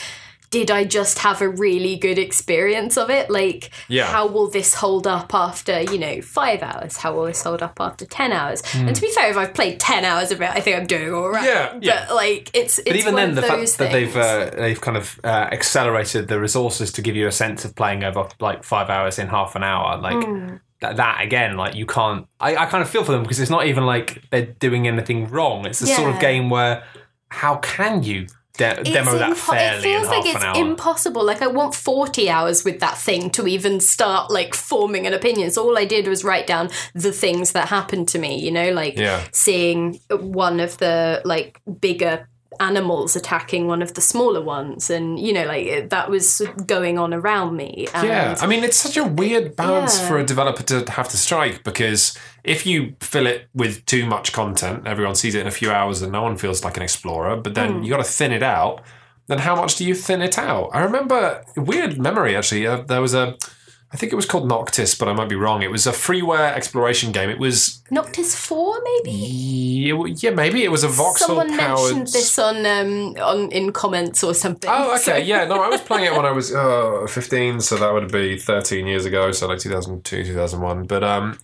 Did I just have a really good experience of it? Like, Yeah. how will this hold up after, you know, five hours? How will this hold up after 10 hours? Hmm. And to be fair, if I've played 10 hours of it, I think I'm doing all right. Yeah, yeah. But, like, it's, it's But even one then, the fact those that they've uh, they've kind of uh, accelerated the resources to give you a sense of playing over like five hours in half an hour, like Hmm. that, that again, like you can't. I, I kind of feel for them because it's not even like they're doing anything wrong. It's the sort of game where how can you de- demo that impo- fairly It feels like it's impossible. Like I want forty hours with that thing to even start like forming an opinion. So all I did was write down the things that happened to me. You know, like Yeah. seeing one of the like bigger animals attacking one of the smaller ones, and you know, like that was going on around me. And Yeah, I mean, it's such a weird balance Yeah. for a developer to have to strike because if you fill it with too much content, everyone sees it in a few hours and no one feels like an explorer, but then you got to thin it out. Then how much do you thin it out? I remember weird memory actually. Uh, there was a, I think it was called Noctis, but I might be wrong. It was a freeware exploration game. It was Noctis Four, maybe. yeah, yeah maybe it was a voxel Someone powered. mentioned this on um on in comments or something. Oh, So- okay. Yeah, no, I was playing it when I was uh, 15, so that would be 13 years ago, so like 2002, 2001. But um,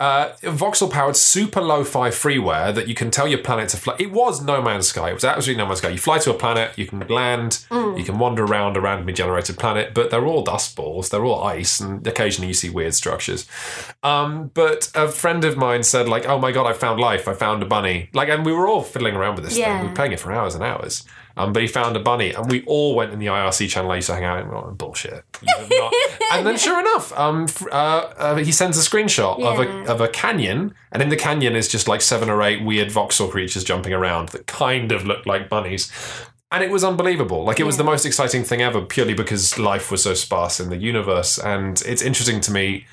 uh, voxel powered super lo fi freeware that you can tell your planet to fly. It was No Man's Sky. It was absolutely No Man's Sky. You fly to a planet, you can land, you can wander around a randomly generated planet, but they're all dust balls, they're all ice, and occasionally you see weird structures. Um, but a friend of mine said, like, oh my god, I found life, I found a bunny. Like, and we were all fiddling around with this Yeah. thing. We were playing it for hours and hours. Um, but he found a bunny, and we all went in the IRC channel I used to hang out in. Oh, bullshit. You have not. and then, sure enough, um, uh, uh, he sends a screenshot of a of a canyon, and in the canyon is just like seven or eight weird voxel creatures jumping around that kind of look like bunnies. And it was unbelievable. Like it was the most exciting thing ever, purely because life was so sparse in the universe. And it's interesting to me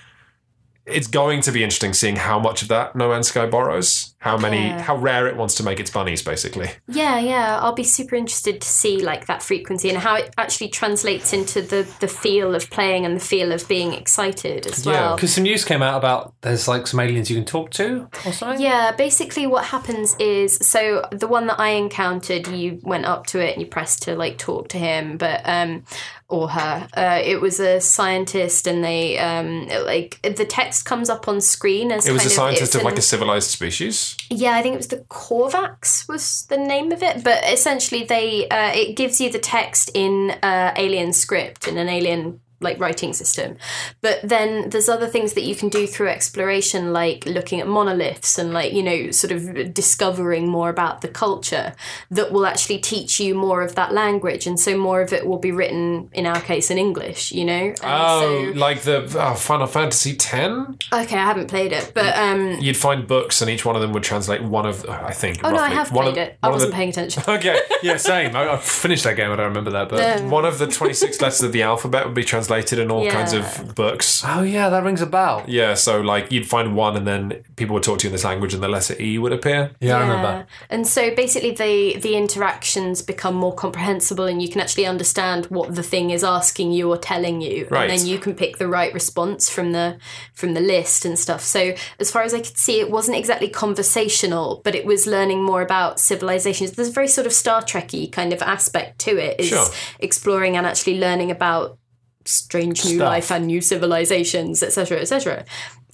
it's going to be interesting seeing how much of that No Man's Sky borrows, how many, Yeah. how rare it wants to make its bunnies, basically. Yeah, yeah. I'll be super interested to see like that frequency and how it actually translates into the the feel of playing and the feel of being excited as well. Yeah, well. Because some news came out about there's like some aliens you can talk to or something. Yeah, basically what happens is so the one that I encountered, you went up to it and you pressed to like talk to him, but um or her. Uh, it was a scientist and they um like the text comes up on screen as It was a scientist of like a civilized species. Yeah, I think it was the Korvax was the name of it, but essentially they uh, it gives you the text in uh, alien script in an alien like writing system. But then there's other things that you can do through exploration like looking at monoliths and like, you know, sort of discovering more about the culture that will actually teach you more of that language and so more of it will be written in our case in English, you know. And Oh, so- like the oh, Final Fantasy X. okay, I haven't played it, but um You'd find books, and each one of them would translate one of. I think. Oh no, I have one played of, it. I wasn't the- paying attention. Okay, Yeah, same. I, I finished that game. I don't remember that, but one of the twenty-six letters of the alphabet would be translated in all kinds of books. oh yeah, that rings a bell. Yeah, so like you'd find one, and then people would talk to you in this language, and the letter E would appear. Yeah, I remember. And so basically, the the interactions become more comprehensible, and you can actually understand what the thing is asking you or telling you, Right. and then you can pick the right response from the from the list and stuff. So as far as I could see, it wasn't exactly conversational, but it was learning more about civilizations. There's a very sort of Star Trekky kind of aspect to it, is Sure. exploring and actually learning about strange new Stuff. life and new civilizations, etc., etc.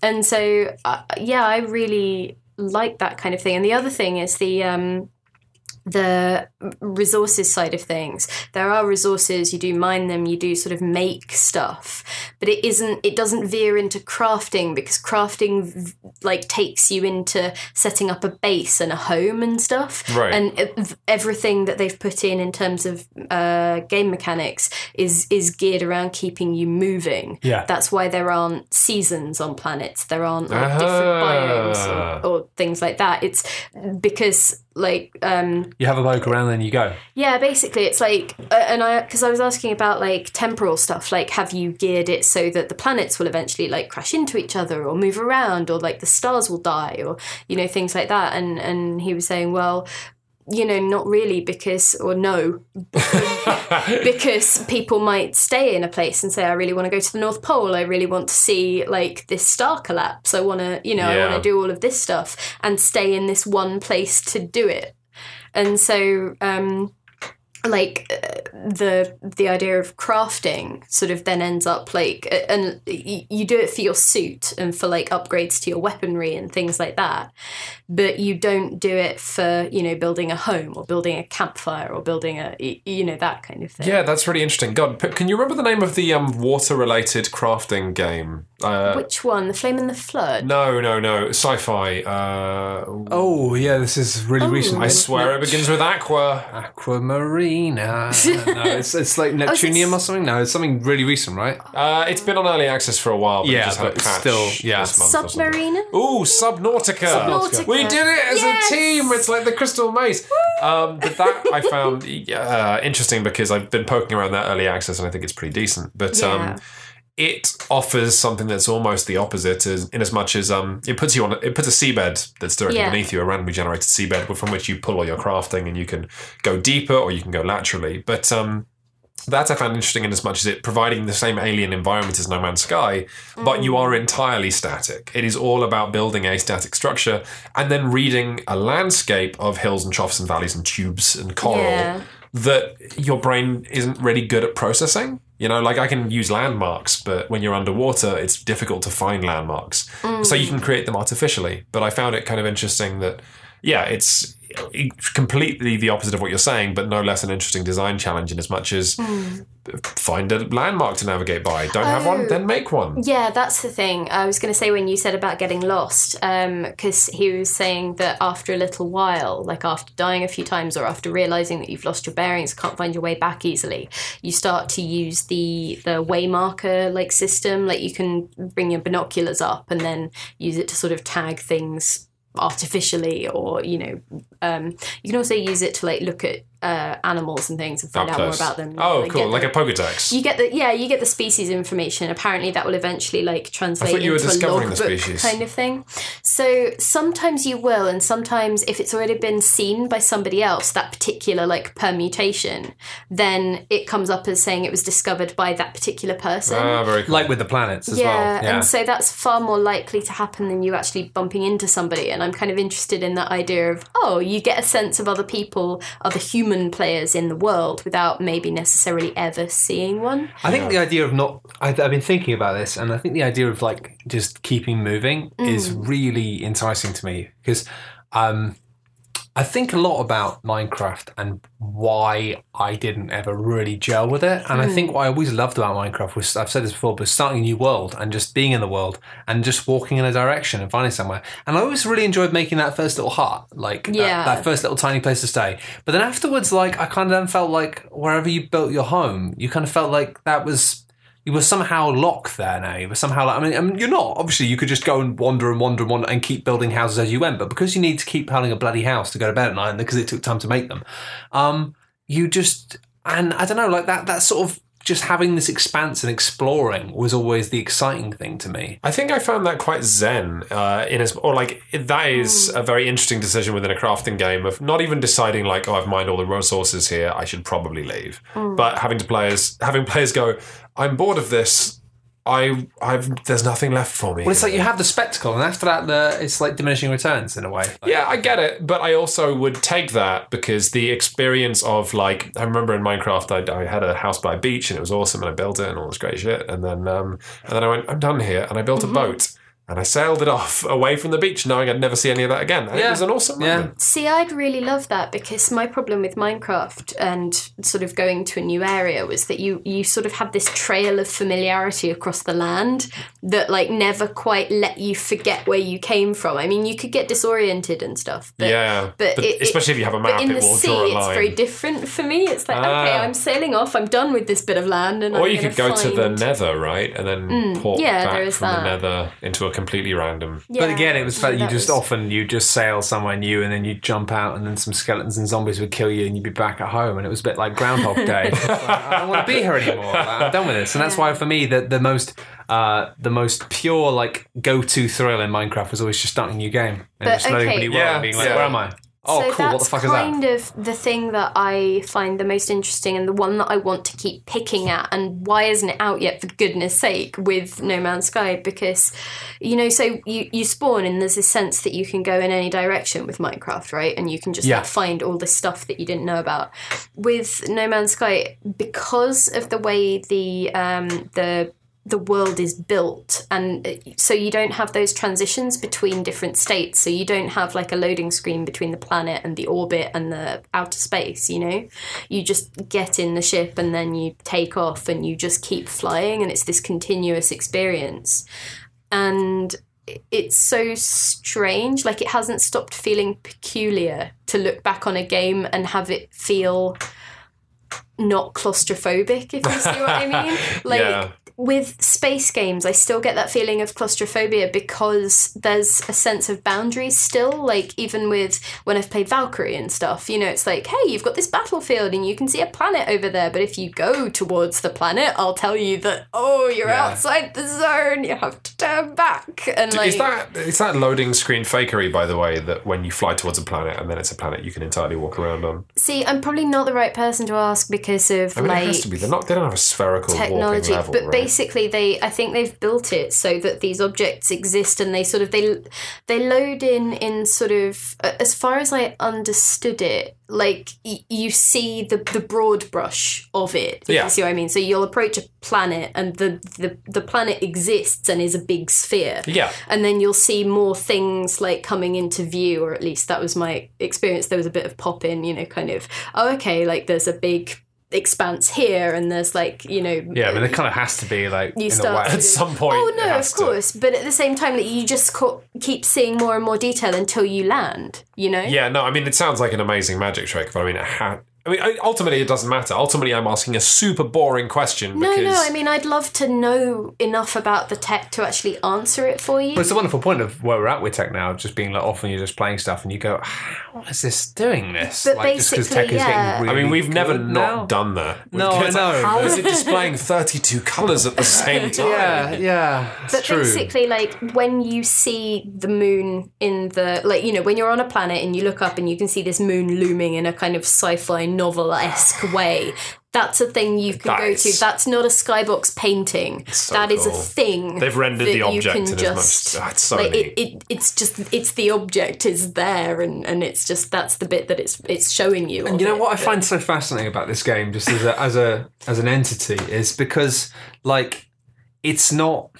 And so, uh, yeah, I really like that kind of thing. And the other thing is the um, the resources side of things. There are resources, you do mine them, you do sort of make stuff, but it isn't. It doesn't veer into crafting because crafting like takes you into setting up a base and a home and stuff. Right. And everything that they've put in in terms of uh, game mechanics is is geared around keeping you moving. Yeah. That's why there aren't seasons on planets. There aren't like Ah. different biomes or, or things like that. It's because like um You have a poke around, then you go. yeah basically it's like uh, and i because i was asking about like temporal stuff like have you geared it so that the planets will eventually like crash into each other or move around or like the stars will die or you know things like that and and he was saying well you know not really because or no because people might stay in a place and say i really want to go to the north pole. I really want to see like this star collapse. I want to you know i want to do all of this stuff and stay in this one place to do it. And so um like uh, the the idea of crafting sort of then ends up like and you do it for your suit and for like upgrades to your weaponry and things like that but you don't do it for you know building a home or building a campfire or building a you know that kind of thing Yeah, that's really interesting. God, can you remember the name of the um, water-related crafting game? Uh, which one the flame and the flood no, no, no, sci-fi. Uh, Oh yeah, this is really recent. I swear it begins with aqua. Aquamarina. no, it's, it's like Neptunium it's- or something. No, it's something really recent, right? Uh, it's been on early access for a while, but it Yeah, just had a but patch still, yeah. this month or something. submarine Ooh, Subnautica. Subnautica. We did it as Yes. a team. It's like the Crystal Maze. Um, but that I found uh, interesting because I've been poking around that early access and I think it's pretty decent. But Yeah. um, it offers something that's almost the opposite, in as much as um, it puts you on, it puts a seabed that's directly Yeah. beneath you, a randomly generated seabed from which you pull all your crafting, and you can go deeper or you can go laterally. But um, that I found interesting in as much as it providing the same alien environment as No Man's Sky, but you are entirely static. It is all about building a static structure and then reading a landscape of hills and troughs and valleys and tubes and coral Yeah. that your brain isn't really good at processing. You know, like I can use landmarks, but when you're underwater, it's difficult to find landmarks. So you mm. can create them artificially. But I found it kind of interesting that, yeah, it's completely the opposite of what you're saying, but no less an interesting design challenge in as much as find a landmark to navigate by. Don't have one, oh. then make one. Yeah, that's the thing. I was going to say when you said about getting lost, um, because he was saying that after a little while, like after dying a few times or after realizing that you've lost your bearings, can't find your way back easily, you start to use the the way marker like system. Like you can bring your binoculars up and then use it to sort of tag things artificially or you know um, you can also use it to like look at uh, animals and things and find Up out more about them. Oh, Like, cool. Like the- a Pokedex. you get the yeah, you get the species information. Apparently, that will eventually like translate you were into a discovering the logbook species. kind of thing. So sometimes you will, and sometimes if it's already been seen by somebody else, that particular like permutation, then it comes up as saying it was discovered by that particular person. Ah, very cool. Like with the planets as yeah, well. Yeah. and so that's far more likely to happen than you actually bumping into somebody. And I'm kind of interested in that idea of, oh, you get a sense of other people, other human players in the world without maybe necessarily ever seeing one. I think the idea of not. I, I've been thinking about this, and I think the idea of like just keeping moving is really enticing to me because um, I think a lot about Minecraft and why I didn't ever really gel with it. And I hmm. think what I always loved about Minecraft was I've said this before, but starting a new world and just being in the world and just walking in a direction and finding somewhere. And I always really enjoyed making that first little hut, like that- that, first little tiny place to stay. But then afterwards, like I kind of then felt like wherever you built your home, you kind of felt like that was you were somehow locked there now. You were somehow like, I mean, I mean, you're not. Obviously, you could just go and wander and wander and wander and keep building houses as you went. But because you need to keep building a bloody house to go to bed at night, because it took time to make them, um, you just and I don't know, like that. That sort of just having this expanse and exploring was always the exciting thing to me. I think I found that quite zen uh, in as or like that is a very interesting decision within a crafting game of not even deciding like oh I've mined all the resources here I should probably leave, but having to players having players go I'm bored of this. I I've there's nothing left for me. Well, it's like you have the spectacle, and after that, the it's like diminishing returns in a way. Like, Yeah, I get it, but I also would take that because the experience of like I remember in Minecraft, I, I had a house by a beach and it was awesome, and I built it and all this great shit, and then um, and then I went, I'm done here, and I built a boat and I sailed it off away from the beach, knowing I'd never see any of that again. And it was an awesome Yeah. moment. See, I'd really love that because my problem with Minecraft and sort of going to a new area was that you you sort of had this trail of familiarity across the land that like never quite let you forget where you came from. I mean, you could get disoriented and stuff, but yeah, but, but, it- it- especially if you have a map, but map, in it the will sea, draw a it's very different for me. It's like, okay, Ah. I'm sailing off. I'm done with this bit of land, and or I'm you could go to the Nether, right, and then port yeah, back there is from the that. Nether into a completely random. Yeah, But again, it was fun. You just was- often you just sail somewhere new, and then you jump out, and then some skeletons and zombies would kill you, and you'd be back at home, and it was a bit like Groundhog Day. Like, I don't want to be here anymore. Like, I'm done with this, and that's why for me the the most uh, the most pure like go to thrill in Minecraft was always just starting a new game and But, just loading okay. a new world, Yeah, and being like, yeah. where am I? Oh, so cool. What the that's fuck is that? kind of the thing that I find the most interesting and the one that I want to keep picking at. And why isn't it out yet, for goodness sake, with No Man's Sky? Because, you know, so you, you spawn and there's this sense that you can go in any direction with Minecraft, right? And you can just Yeah. like, find all this stuff that you didn't know about. With No Man's Sky, because of the way the um, the the world is built and uh, so you don't have those transitions between different states. So you don't have like a loading screen between the planet and the orbit and the outer space you know? You just get in the ship and then you take off and you just keep flying and it's this continuous experience. And it's so strange like it hasn't stopped feeling peculiar to look back on a game and have it feel not claustrophobic if you see what i mean. Like Yeah. With space games i still get that feeling of claustrophobia because there's a sense of boundaries still like even with when i've played valkyrie and stuff you know it's like hey you've got this battlefield and you can see a planet over there but if you go towards the planet i'll tell you that oh you're Yeah. outside the zone you have to turn back and like is that is that loading screen fakery, by the way, that when you fly towards a planet and then it's a planet you can entirely walk around on? see i'm probably not the right person to ask because of I mean, like it has to be. They're not. They don't have a spherical technology level, but right? Basically they i think they've built it so that these objects exist and they sort of they they load in in sort of as far as i understood it like y- you see the the broad brush of it Yeah. you see what i mean so you'll approach a planet and the the, the planet exists and is a big sphere Yeah. and then you'll see more things like coming into view or at least that was my experience there was a bit of pop in you know kind of oh okay like there's a big expanse here and there's like you know Yeah, I mean, it kind of has to be like You in start a way. At some point, oh no of to. course but at the same time that you just co- keep seeing more and more detail until you land you know Yeah, no, I mean, it sounds like an amazing magic trick, but I mean, it ha- I mean, I- ultimately, it doesn't matter. Ultimately, I'm asking a super boring question No, because no. I mean, I'd love to know enough about the tech to actually answer it for you. But it's a wonderful point of where we're at with tech now, just being like often you're just playing stuff and you go, how is this doing this? But like, just 'cause basically, tech is yeah. getting I mean, we've never not now. done that. No, I know, How but- is it displaying 32 colours at the same time? Yeah, yeah, it's But true. basically, like when you see the moon in the like, you know, when you're on a planet and you look up and you can see this moon looming in a kind of sci-fi novel esque way. That's a thing you can go Nice. to. That's not a skybox painting. so That is cool. a thing. They've rendered that the you object can in as just, much- Ah, it's so like, neat. it, it, it's just it's the object is there and and it's just that's the bit that it's it's showing you. And you know it, what I but- find so fascinating about this game, just as a, as a as an entity, is because like it's not.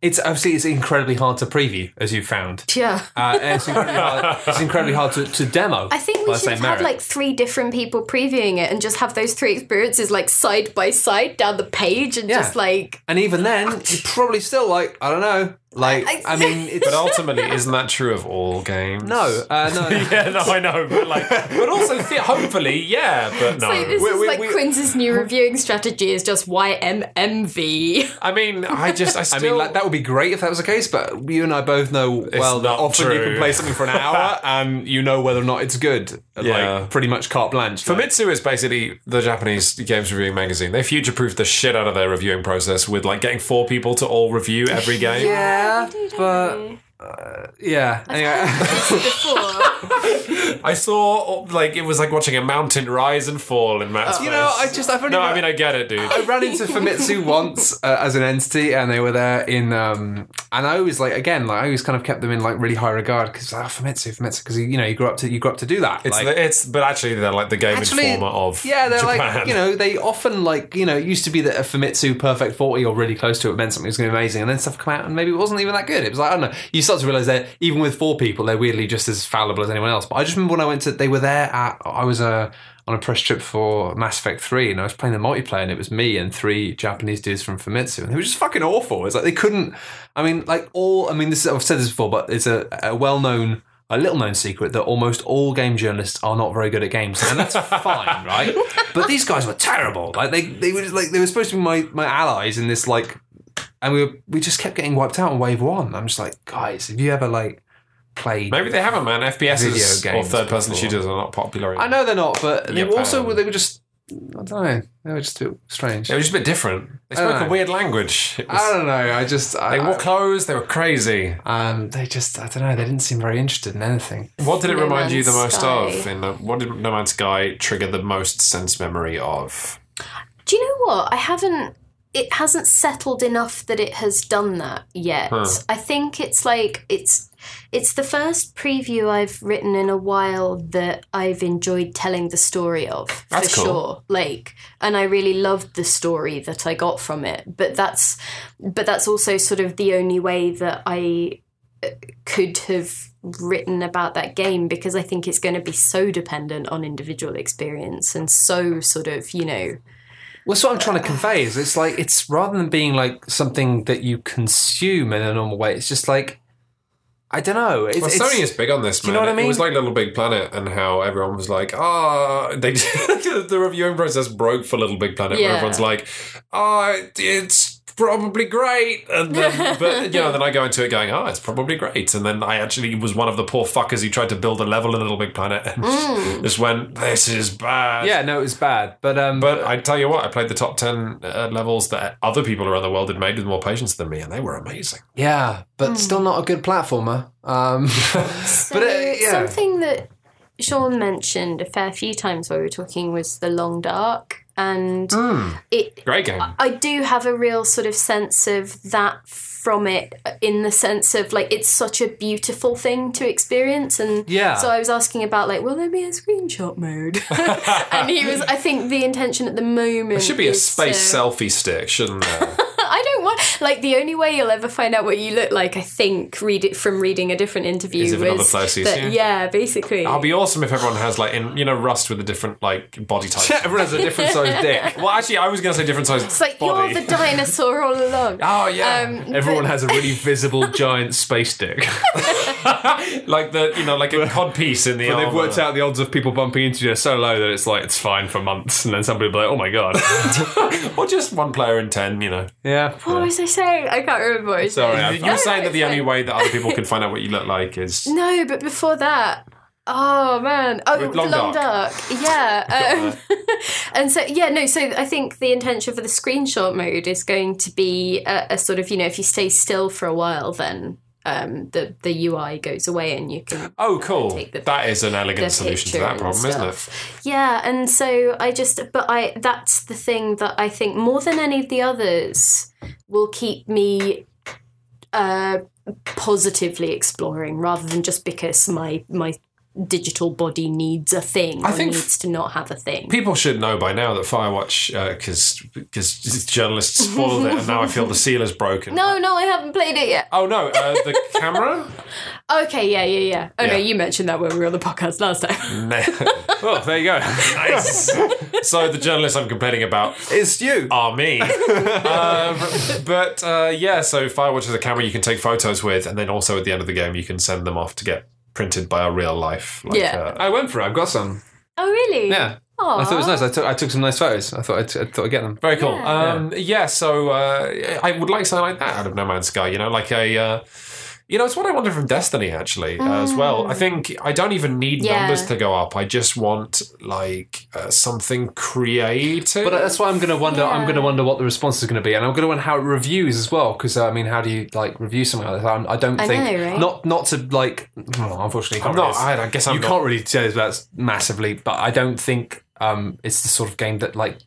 It's obviously it's incredibly hard to preview, as you found. Yeah. Uh, it's incredibly hard. It's incredibly hard to, to demo. I think we should have merit. like three different people previewing it and just have those three experiences like side by side down the page and Yeah. just like And even then, you're probably still like, I don't know. Like, I- I, mean, it's. But ultimately, isn't that true of all games? no, uh, no. yeah, no, I know, but like, but also, th- hopefully, yeah, but no. Like, this We- is we- like we- Quinn's new reviewing strategy is just YMMV. I mean, I just, I I mean, like, that would be great if that was the case, but you and I both know well that not often you can play something for an hour and you know whether or not it's good. Yeah. Like, pretty much carte blanche. Like, Famitsu is basically the Japanese games reviewing magazine. They future-proofed the shit out of their reviewing process with like getting four people to all review every game. yeah, but. Uh, yeah. Anyway. I saw like it was like watching a mountain rise and fall in Matt's you know, I just, I've only. no, I mean I get it, dude. I ran into Famitsu once uh, as an entity, and they were there in, um, and I always like again, like I always kind of kept them in like really high regard because oh, Famitsu, Famitsu, because you know you grew up to you grew up to do that. It's like, the, it's but actually they're like the game Actually, informer of yeah, they're Japan. like you know they often like you know it used to be that a Famitsu perfect forty or really close to it meant something was going to be amazing, and then stuff come out and maybe it wasn't even that good. It was like I don't know. You start to realize that even with four people, they're weirdly just as fallible as anyone else. But I just remember when I went to they were there at I was uh, on a press trip for Mass Effect three, and I was playing the multiplayer, and it was me and three Japanese dudes from Famitsu, and they were just fucking awful. It's like they couldn't. I mean, like all. I mean, this I've said this before, but it's a, a well known a little known secret that almost all game journalists are not very good at games, and that's fine, right? But these guys were terrible. Like they, they were just like they were supposed to be my, my allies in this like, and we were, we just kept getting wiped out on wave one. I'm just like, guys, have you ever like played? Maybe they haven't, man. FPSs Video or third-person before. shooters are not popular. in- I know they're not, but they were Japan. also they were just I don't know, they were just a bit strange. They were just a bit different. They spoke a weird language. Was- I don't know. I just I, they wore clothes. They were crazy. um they just I don't know. They didn't seem very interested in anything. What did it No remind you the most Sky. of? In the, what did No Man's Sky trigger the most sense memory of? Do you know what? I haven't. It hasn't settled enough that it has done that yet. I think it's like it's it's the first preview I've written in a while that I've enjoyed telling the story of That's for cool. sure. Like, and I really loved the story that I got from it. But that's but that's also sort of the only way that I uh, could have written about that game because I think it's going to be so dependent on individual experience and so sort of you know Well, that's what I'm trying to convey. Is it's like it's rather than being like something that you consume in a normal way. It's just like I don't know. It's, Well, it's- Sony is big on this. Man. you know what I mean? It was like Little Big Planet, and how everyone was like, "Ah," they the reviewing process broke for Little Big Planet, where everyone's like, "Ah, it's probably great," and then, but you know, then I go into it going, "Oh, it's probably great," and then I actually was one of the poor fuckers who tried to build a level in Little Big Planet and Mm. just went, "This is bad." yeah, no, it was bad. But um, But I tell you what, I played the top ten uh, levels that other people around the world had made with more patience than me, and they were amazing. yeah, but Hmm. still not a good platformer. Um, So but uh, yeah, something that Sean mentioned a fair few times while we were talking was the long dark, and Hmm. it. Great game. I do have a real sort of sense of that from it, in the sense of like it's such a beautiful thing to experience, and Yeah. So I was asking about like, will there be a screenshot mode? and he was. I think the intention at the moment There should be a space to- selfie stick, shouldn't there? I I don't want like the only way you'll ever find out what you look like. I think read it from reading a different interview. Is if another was player sees that- you? Yeah, basically. I'll be awesome if everyone has like in you know Rust with a different like body type. Everyone has a different sized dick. well, actually, I was going to say different size it's like body. you're the dinosaur all along. oh yeah, Um, Everyone has a really visible giant space dick. like the you know like a cod piece in the. But they've worked out the odds of people bumping into you are so low that it's like it's fine for months, and then somebody will be like, "Oh my god." or just one player in ten. You know, yeah. What was I saying? I can't remember what I was Sorry, saying. I- you were saying that the only way that other people can find out what you look like is No, but before that. Oh man! Oh, Long Long, Dark. Dark. Yeah. Um, and so yeah, no. So I think the intention for the screenshot mode is going to be a, a sort of you know if you stay still for a while, then um, the the UI goes away and you can Oh, cool! Take the- that is an elegant solution to that problem, isn't it? Yeah, and so I just, but I, that's the thing that I think more than any of the others will keep me uh, positively exploring rather than just because my my digital body needs a thing I or think- needs to not have a thing. People should know by now that Firewatch, because because journalists spoiled it, and now I feel the seal is broken. No, no, I haven't played it yet. Oh no, uh, the camera. Okay, yeah, yeah, yeah. Oh no, Yeah. you mentioned that when we were on the podcast last time. Nah. Oh, there you go. nice. so the journalist I'm complaining about is you. are me. um, but uh, yeah, so Firewatch is a camera you can take photos with, and then also at the end of the game you can send them off to get printed by a real life. Like, Yeah. uh, I went for it. I've got some. Oh really? Yeah. I thought it was nice. I took I took some nice photos. I thought I'd, I thought I'd get them. Very cool. Yeah. Um, yeah. so uh, I would like something like that out of No Man's Sky. You know, like a. Uh, you know, it's what I wanted from Destiny actually uh, as well. I think I don't even need Yeah. numbers to go up. I just want like uh, something creative. But that's why I'm going to wonder. I'm going to wonder what the response is going to be, and I'm going to wonder how it reviews as well. Because I mean, how do you like review something like that? I'm, don't I think know, right? not not to like. Well, unfortunately, I'm can't not. really- I, I guess I'm you not. can't really say that massively, but I don't think um, it's the sort of game that like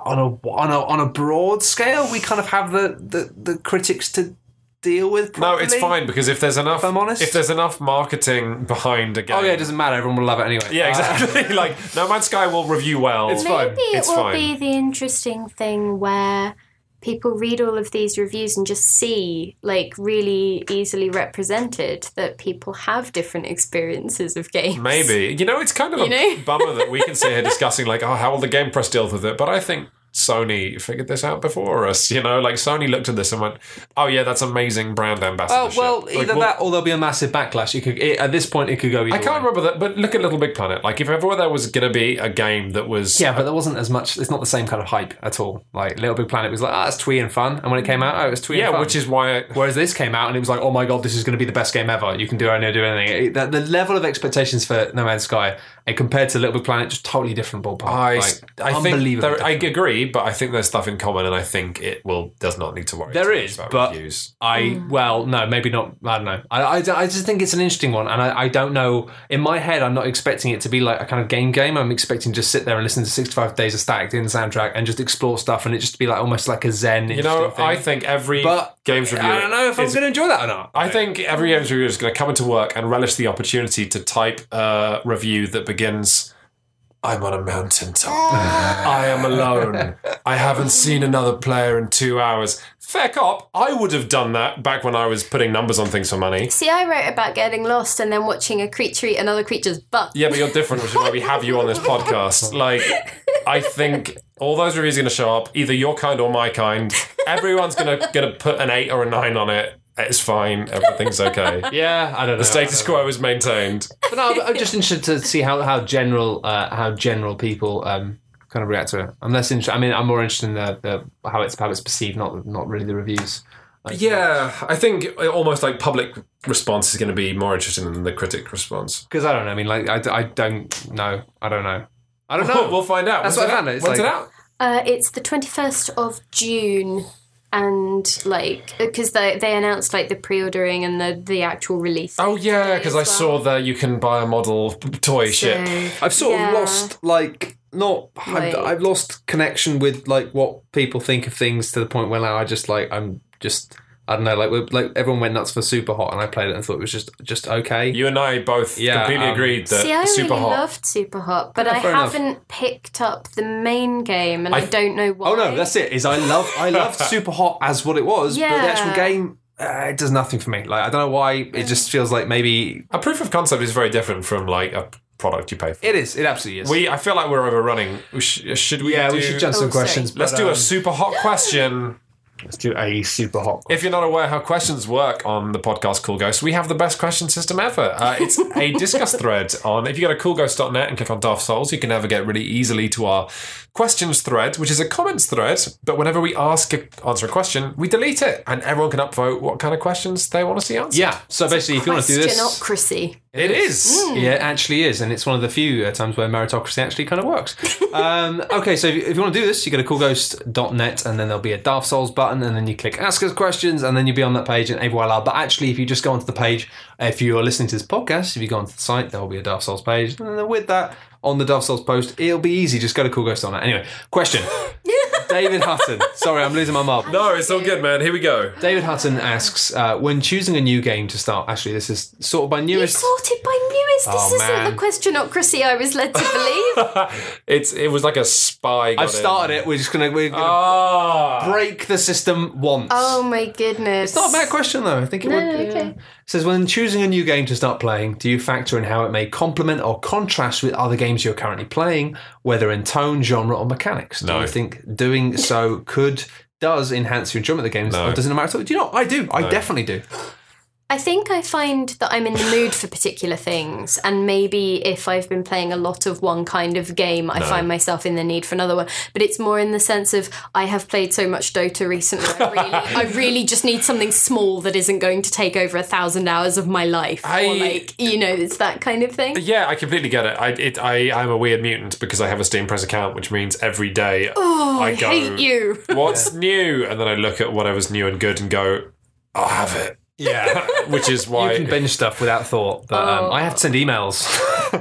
on a on a on a broad scale we kind of have the the, the critics to deal with. No, it's fine because if there's enough, I'm honest. if there's enough marketing behind a game, Oh yeah, it doesn't matter. Everyone will love it anyway. Yeah, exactly. like No Man's Sky will review well. It's fine. Maybe it It's will fine. be the interesting thing where people read all of these reviews and just see, like, really easily represented that people have different experiences of games. Maybe you know it's kind of a know? bummer that we can sit here discussing like, oh, how will the game press deal with it? But I think Sony figured this out before us. You know, like Sony looked at this and went, "Oh yeah, that's amazing brand Oh ambassadorship." well, Like, either well, that or there'll be a massive backlash. It could it, at this point it could go. I can't way. remember that, but look at Little Big Planet. Like, if ever there was going to be a game that was, Yeah, but there wasn't as much. It's not the same kind of hype at all. Like Little Big Planet was like, ah, it's twee and fun, and when it came out, oh, it was twee yeah, and fun. which is why I, Whereas this came out and it was like, oh my god, this is going to be the best game ever. You can do do anything. It- the, the level of expectations for No Man's Sky and compared to Little Big Planet, just totally different ballpark. I, like, I think there, I agree, but I think there's stuff in common, and I think it will does not need to worry. There too much is, about but- reviews. I hmm. well, no, maybe not. I don't know. I, I, I just think it's an interesting one, and I, I don't know. In my head, I'm not expecting it to be like a kind of game game. I'm expecting to just sit there and listen to 65 Days of Static in the soundtrack and just explore stuff, and it just to be like almost like a zen. You know, interesting I think every but games reviewer. I don't know if I'm going to enjoy that or not. I think every games reviewer is going to come into work and relish the opportunity to type a review that begins. I'm on a mountaintop. I am alone. I haven't seen another player in two hours. Fair cop. I would have done that back when I was putting numbers on things for money. See, I wrote about getting lost and then watching a creature eat another creature's butt. Yeah, but you're different, which is why we have you on this podcast. Like, I think all those reviews are going to show up. Either your kind or my kind. Everyone's going to going to put an eight or a nine on it. It's fine. Everything's okay. yeah, I don't know. The status quo is maintained. But no, I'm- I'm just interested to see how how general uh, how general people um, kind of react to it. I'm less interested. I mean, I'm more interested in the, the how it's how it's perceived, not not really the reviews. Like, Yeah, I think almost like public response is going to be more interesting than the critic response. because I don't know. I mean, like I, I don't know. I don't know. I don't know. we'll find out. That's When's what I it found out? out. It's When's like- it out? Uh, it's the 21st of June. And like, because they they announced like the pre-ordering and the the actual release. Oh yeah, because I as saw that you can buy a model toy ship. I've sort yeah. of lost like not. Like- I've, I've lost connection with like what people think of things to the point where now I just like I'm just. I don't know, like we're- like everyone went nuts for Super Hot, and I played it and thought it was just just okay. You and I both Yeah, completely um, agreed that See, I Super really Hot. loved Super Hot, but Yeah, I enough. haven't picked up the main game, and I, I- don't know why. Oh no, that's it. Is I love I loved Super Hot as what it was, but the actual game uh, it does nothing for me. Like I don't know why. It just feels like maybe a proof of concept is very different from like a product you pay for. it is. It absolutely is. We, I feel like we're overrunning. We sh- should we? yeah, do, we should jump Oh, some sorry. questions. Let's but, do um, a super hot question. Let's do a super hot. If you're not aware how questions work on the podcast Cool Ghost, we have the best question system ever. Uh, it's a discuss thread on. If you go to coolghost.net and click on Dark Souls, you can navigate really easily to our questions thread, which is a comments thread. But whenever we ask a, answer a question, we delete it, and everyone can upvote what kind of questions they want to see answered. Yeah. So basically, if you want to do this, Questionocracy. It is. Yeah, it actually is, and it's one of the few uh, times where meritocracy actually kind of works. um, okay, so if you, if you want to do this, you go to coolghost.net, and then there'll be a Dark Souls button, and then you click Ask Us Questions, and then you'll be on that page, and voila. But actually, if you just go onto the page, if you are listening to this podcast, if you go onto the site, there will be a Dark Souls page, and then with that, on the Dark Souls post, it'll be easy. Just go to coolghost.net. Anyway, question. David Hutton. Sorry, I'm losing my marbles. No, it's all good, man. Here we go. David Hutton asks, uh, when choosing a new game to start, actually, this is sort of by You newest. sorted by newest. Oh, this isn't man. the questionocracy I was led to believe. It's it was like a spy. I've started it. We're just gonna we're gonna Ah. break the system once. oh my goodness. It's not a bad question though. I think it No, would. no, yeah. okay. It says when choosing a new game to start playing, do you factor in how it may complement or contrast with other games you're currently playing, whether in tone, genre, or mechanics? Do No. you think doing so could does enhance your enjoyment of the games, No. or does it matter? at all? Do you know? I do. I definitely do. I think I find that I'm in the mood for particular things, and maybe if I've been playing a lot of one kind of game, I find myself in the need for another one. But it's more in the sense of I have played so much Dota recently. I really, I really just need something small that isn't going to take over a thousand hours of my life, I- or like you know, it's that kind of thing. Yeah, I completely get it. I it, I I'm a weird mutant because I have a Steam Press account, which means every day Oh, I, I go, hate you. "What's new?" And then I look at whatever's new and good and go, "I'll have it." Yeah. Which is why. You can binge stuff without thought, but um, I have to send emails.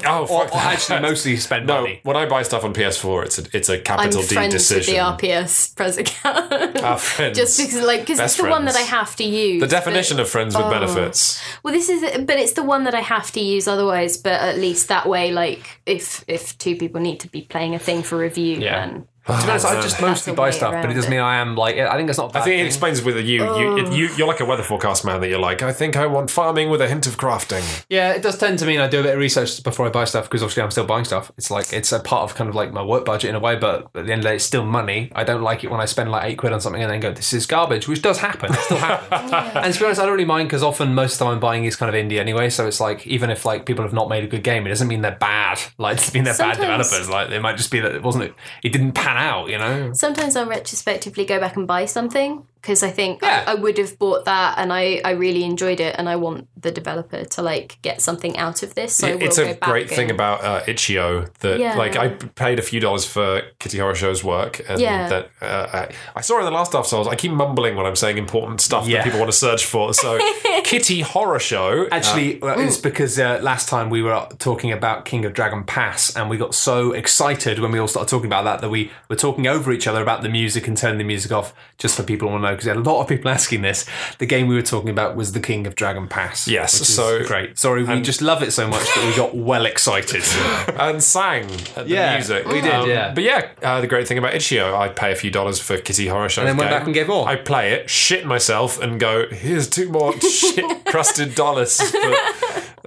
oh, or, fuck or that. actually, mostly spend no. money. When I buy stuff on PS4, it's a it's a I'm capital D friends decision. with the RPS pres account. Our friends. Just because, like, because it's Best the one that I have to use. the definition but- of friends with benefits. Well, this is, but it's the one that I have to use otherwise. But at least that way, like, if if two people need to be playing a thing for review, Yeah. then To be honest, I just mostly buy stuff, but it doesn't mean I am like. I think it's not. a I bad think it explains with you. You, it, you you're like a weather forecast man that you're like. I think I want farming with a hint of crafting. Yeah, it does tend to mean I do a bit of research before I buy stuff because obviously I'm still buying stuff. It's like it's a part of kind of like my work budget in a way, but at the end of the day, it's still money. I don't like it when I spend like eight quid on something and then go, "This is garbage," which does happen. It still happens. And to be honest, I don't really mind because often most of the time I'm buying is kind of indie anyway. So it's like even if like people have not made a good game, it doesn't mean they're bad. Like it doesn't mean they're bad Sometimes- developers. Like it might just be that it wasn't. It didn't pan out. You know. sometimes I'll retrospectively go back and buy something because I think Yeah. I, I would have bought that and I, I really enjoyed it and I want the developer to like get something out of this. So I will it's go a back great thing about uh, Itch.io that Yeah. like I paid a few dollars for Kitty Horrorshow's work and Yeah. that uh, I, I saw in the last Dark Souls I keep mumbling when I'm saying important stuff Yeah. that people want to search for so Kitty Horrorshow Actually, uh, it's because uh, last time we were talking about King of Dragon Pass, and we got so excited when we all started talking about that that we were talking over each other about the music and turning the music off, just for people to want to know, because we had a lot of people asking this. The game we were talking about was the King of Dragon Pass. Yes, so- great. Sorry, we just love it so much that we got well excited. and sang at the Yeah, music Um, we did, yeah. but yeah uh, the great thing about Itch.io I pay a few dollars for Kitty Horrorshow then went back and gave more. I play it shit myself and go here's two more shit crusted dollars but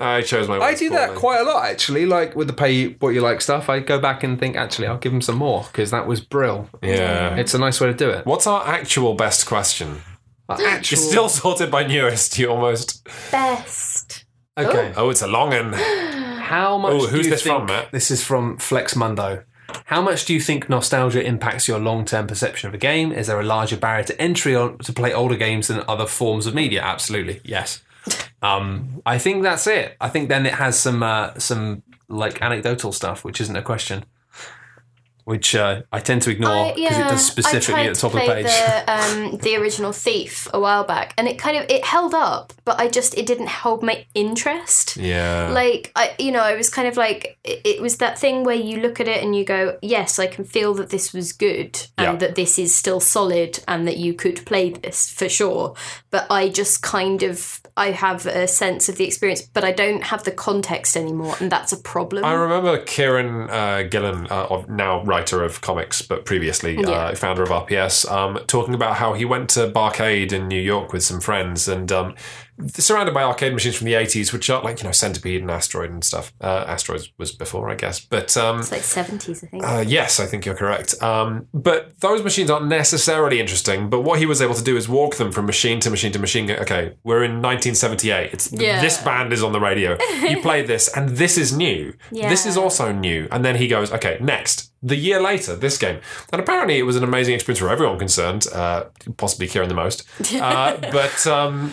Uh, I chose my I do that poorly. quite a lot, actually. Like with the pay what you like stuff, I go back and think, actually, I'll give them some more because that was brill. yeah It's a nice way to do it. What's our actual best question? Actual, It's still sorted by newest. You almost. best. okay. Oh, it's a long one. How much? Oh, who's do you this think, from, Matt? This is from Flex Mundo. How much do you think nostalgia impacts your long-term perception of a game? Is there a larger barrier to entry on, to play older games than other forms of media? Absolutely, yes. Um, I think that's it. I think then it has some uh, some like anecdotal stuff, which isn't a question. which uh, I tend to ignore because it does specifically at the top of the page. The, um, the original Thief a while back, and it kind of it held up, but I just it didn't hold my interest. Yeah. Like I, you know, I was kind of like it, it was that thing where you look at it and you go, yes, I can feel that this was good and Yeah. that this is still solid and that you could play this for sure. But I just kind of I have a sense of the experience, but I don't have the context anymore, and that's a problem. I remember Kieron uh, Gillen, uh, now writer of comics, but previously Yeah. uh, founder of RPS, um, talking about how he went to Barcade in New York with some friends and um, surrounded by arcade machines from the 80s, which are like, you know, Centipede and Asteroid and stuff. Uh, Asteroid was before, I guess. But um, it's like seventies, I think. uh, yes, I think you're correct. Um, but those machines aren't necessarily interesting. But what he was able to do is walk them from machine to machine to machine. Okay, we're in 1978. It's Yeah. this band is on the radio. You play this, and this is new. Yeah. This is also new. And then he goes, okay, next. The year later, this game, and apparently it was an amazing experience for everyone concerned, uh, possibly Kieron the most. Uh, but um,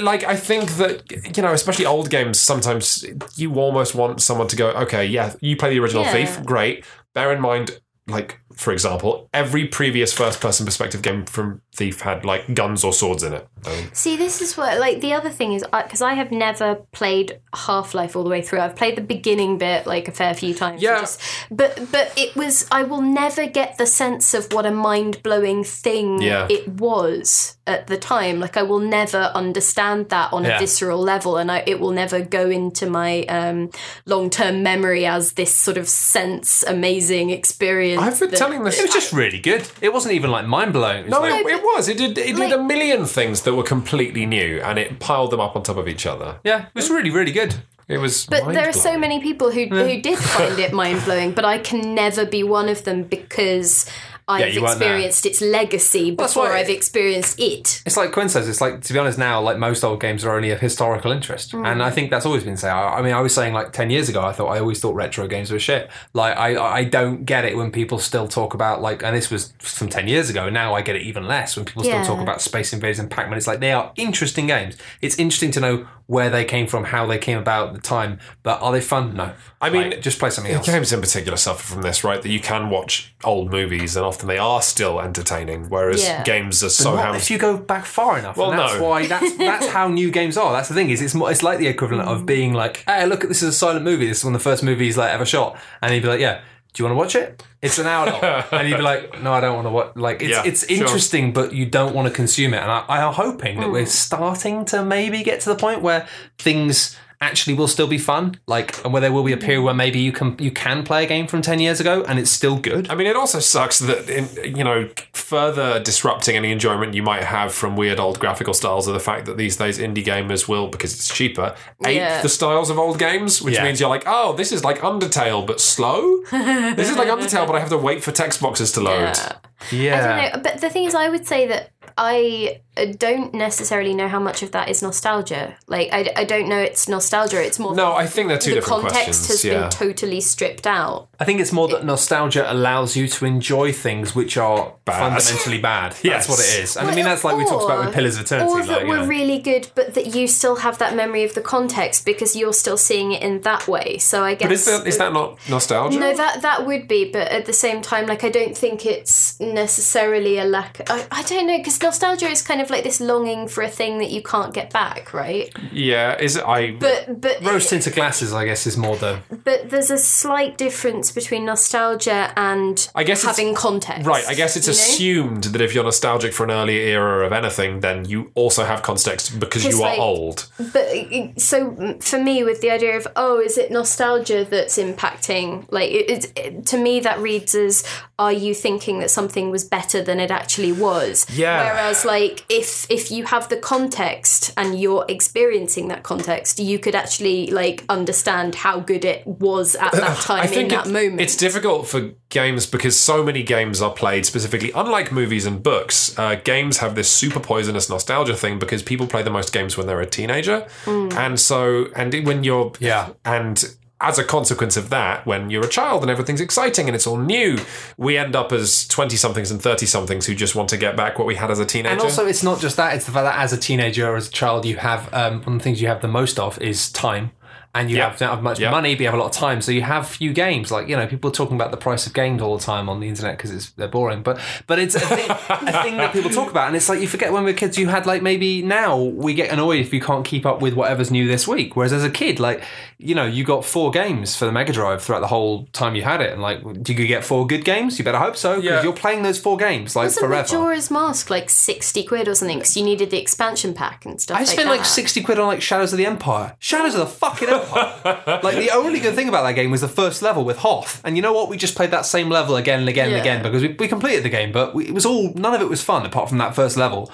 like I think that you know, especially old games, sometimes you almost want someone to go, okay, yeah, you play the original Yeah. Thief, great. Bear in mind, like for example, every previous first-person perspective game from Thief had like guns or swords in it. Um, See, this is what like the other thing is because I, have never played Half Life all the way through. I've played the beginning bit like a fair few times. Yeah. just- but but it was I will never get the sense of what a mind blowing thing Yeah. it was at the time. Like I will never understand that on Yeah. a visceral level, and I, it will never go into my um, long term memory as this sort of sense amazing experience. I've been that- telling this. it was just really good. It wasn't even like mind blowing. No, like, it, it was. It did. It like- did a million things that were completely new, and it piled them up on top of each other. yeah, it was really, really good. It was. But there are so many people who who did find it mind blowing, but I can never be one of them because I've you experienced its legacy before I've experienced it. It's like Quinn says. It's like to be honest, now like most old games are only of historical interest, mm. and I think that's always been said. I, I mean, I was saying like ten years ago, I thought I always thought retro games were shit. Like I, I don't get it when people still talk about like, and this was from ten years ago. Now I get it even less when people Yeah. still talk about Space Invaders and Pac Man. It's like they are interesting games. It's interesting to know where they came from, how they came about, the time. But are they fun? No. I mean, Like, just play something else. Games in particular suffer from this, right? That you can watch old movies and often they are still entertaining, whereas Yeah. games are so Not ham- if you go back far enough. Well, and that's no. why that's that's how new games are. That's the thing is it's more, it's like the equivalent of mm. being like, hey, look at this is a silent movie. This is one of the first movies like ever shot, and you'd be like, yeah. Do you want to watch it? It's an hour long, and you'd be like, "No, I don't want to watch." Like, it's Yeah, it's sure. interesting, but you don't want to consume it. And I, I am hoping that we're hmm. starting to maybe get to the point where things actually will still be fun, like, and where there will be a period where maybe you can you can play a game from ten years ago and it's still good. I mean, it also sucks that in, you know further disrupting any enjoyment you might have from weird old graphical styles are the fact that these days indie gamers will, because it's cheaper, ape Yeah. the styles of old games, which Yeah. means you're like, oh, this is like Undertale but slow. this is like Undertale, but I have to wait for text boxes to load. Yeah. I don't know, but the thing is, I would say that I uh, don't necessarily know how much of that is nostalgia. Like, I, I don't know it's nostalgia. It's more No, I think they're two the different context questions. has yeah. been totally stripped out. I think it's more that nostalgia allows you to enjoy things which are Bad. fundamentally bad. That's what it is. And I Well, mean, that's like we talked about or- with Pillars of Eternity. Or like, that you were know. really good, but that you still have that memory of the context because you're still seeing it in that way. So I guess but is that, is that not nostalgia? No, that that would be, but at the same time, like I don't think it's necessarily a lack. I, I don't know because nostalgia is kind of like this longing for a thing that you can't get back, right? yeah, is it? I But but Rose tinted glasses, I guess, is more the. but there's a slight difference between nostalgia and I guess having context. Right, I guess it's you know? assumed that if you're nostalgic for an earlier era of anything, then you also have context because you are like- old. But so for me, with the idea of oh, is it nostalgia that's impacting? Like it, it, to me, that reads as are you thinking that something was better than it actually was? Yeah. Whereas, like if if you have the context and you're experiencing that context, you could actually like understand how good it was at that time I think in that it- moment. it's difficult for games because so many games are played specifically. Unlike movies and books, uh, games have this super poisonous nostalgia thing because people play the most games when they're a teenager, Mm. and so and when you're Yeah. and. As a consequence of that, when you're a child and everything's exciting and it's all new, we end up as 20 somethings and 30 somethings who just want to get back what we had as a teenager. And also, it's not just that; it's the fact that as a teenager or as a child, you have um, one of the things you have the most of is time. And you Yeah. have, don't have much Yeah. money, but you have a lot of time, so you have few games. Like you know, people are talking about the price of games all the time on the internet because it's they're boring. But but it's a thing, a thing that people talk about, and it's like you forget when we were kids, you had like maybe now we get annoyed if you can't keep up with whatever's new this week. Whereas as a kid, like you know, you got four games for the Mega Drive throughout the whole time you had it, and like, do you get four good games? You better hope so because Yeah. you're playing those four games like Wasn't forever. Majora's Mask like sixty quid or something? Because you needed the expansion pack and stuff. I like spent that. like sixty quid on like Shadows of the Empire. Shadows of the fucking Empire. like the only good thing about that game was the first level with Hoth. And you know what? We just played that same level again and again and Yeah. again because we, we completed the game, but we, it was all none of it was fun apart from that first level.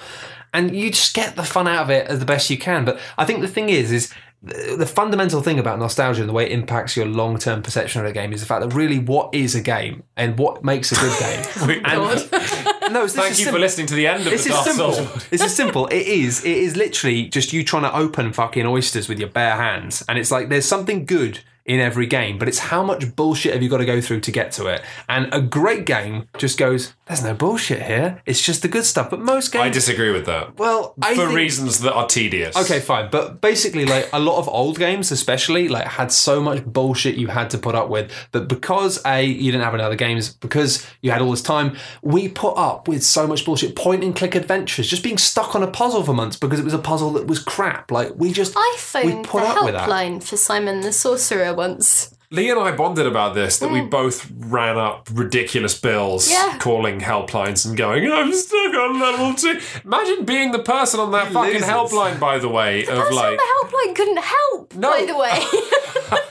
And you just get the fun out of it as the best you can. But I think the thing is, is the fundamental thing about nostalgia and the way it impacts your long term perception of a game is the fact that really what is a game and what makes a good game. Oh and, no, this Thank you simple. for listening to the end of This the is simple. This is simple. It is. It is literally just you trying to open fucking oysters with your bare hands, and it's like there's something good in every game, but it's how much bullshit have you got to go through to get to it. And a great game just goes, "There's no bullshit here. It's just the good stuff." But most games, I disagree with that. well, I for think- reasons that are tedious. Okay, fine. But basically, like a lot of old games, especially, like had so much bullshit you had to put up with that because A, you didn't have any other games, because you had all this time, we put up with so much bullshit. Point and click adventures, just being stuck on a puzzle for months because it was a puzzle that was crap. Like we just I we phoned the put up with that. helpline for Simon the Sorcerer once. Lee and I bonded about this that we hmm. both ran up ridiculous bills Yeah. calling helplines and going, I'm stuck on level two. Imagine being the person on that fucking losers. helpline, by the way, of Person like. on the helpline couldn't help, No. by the way.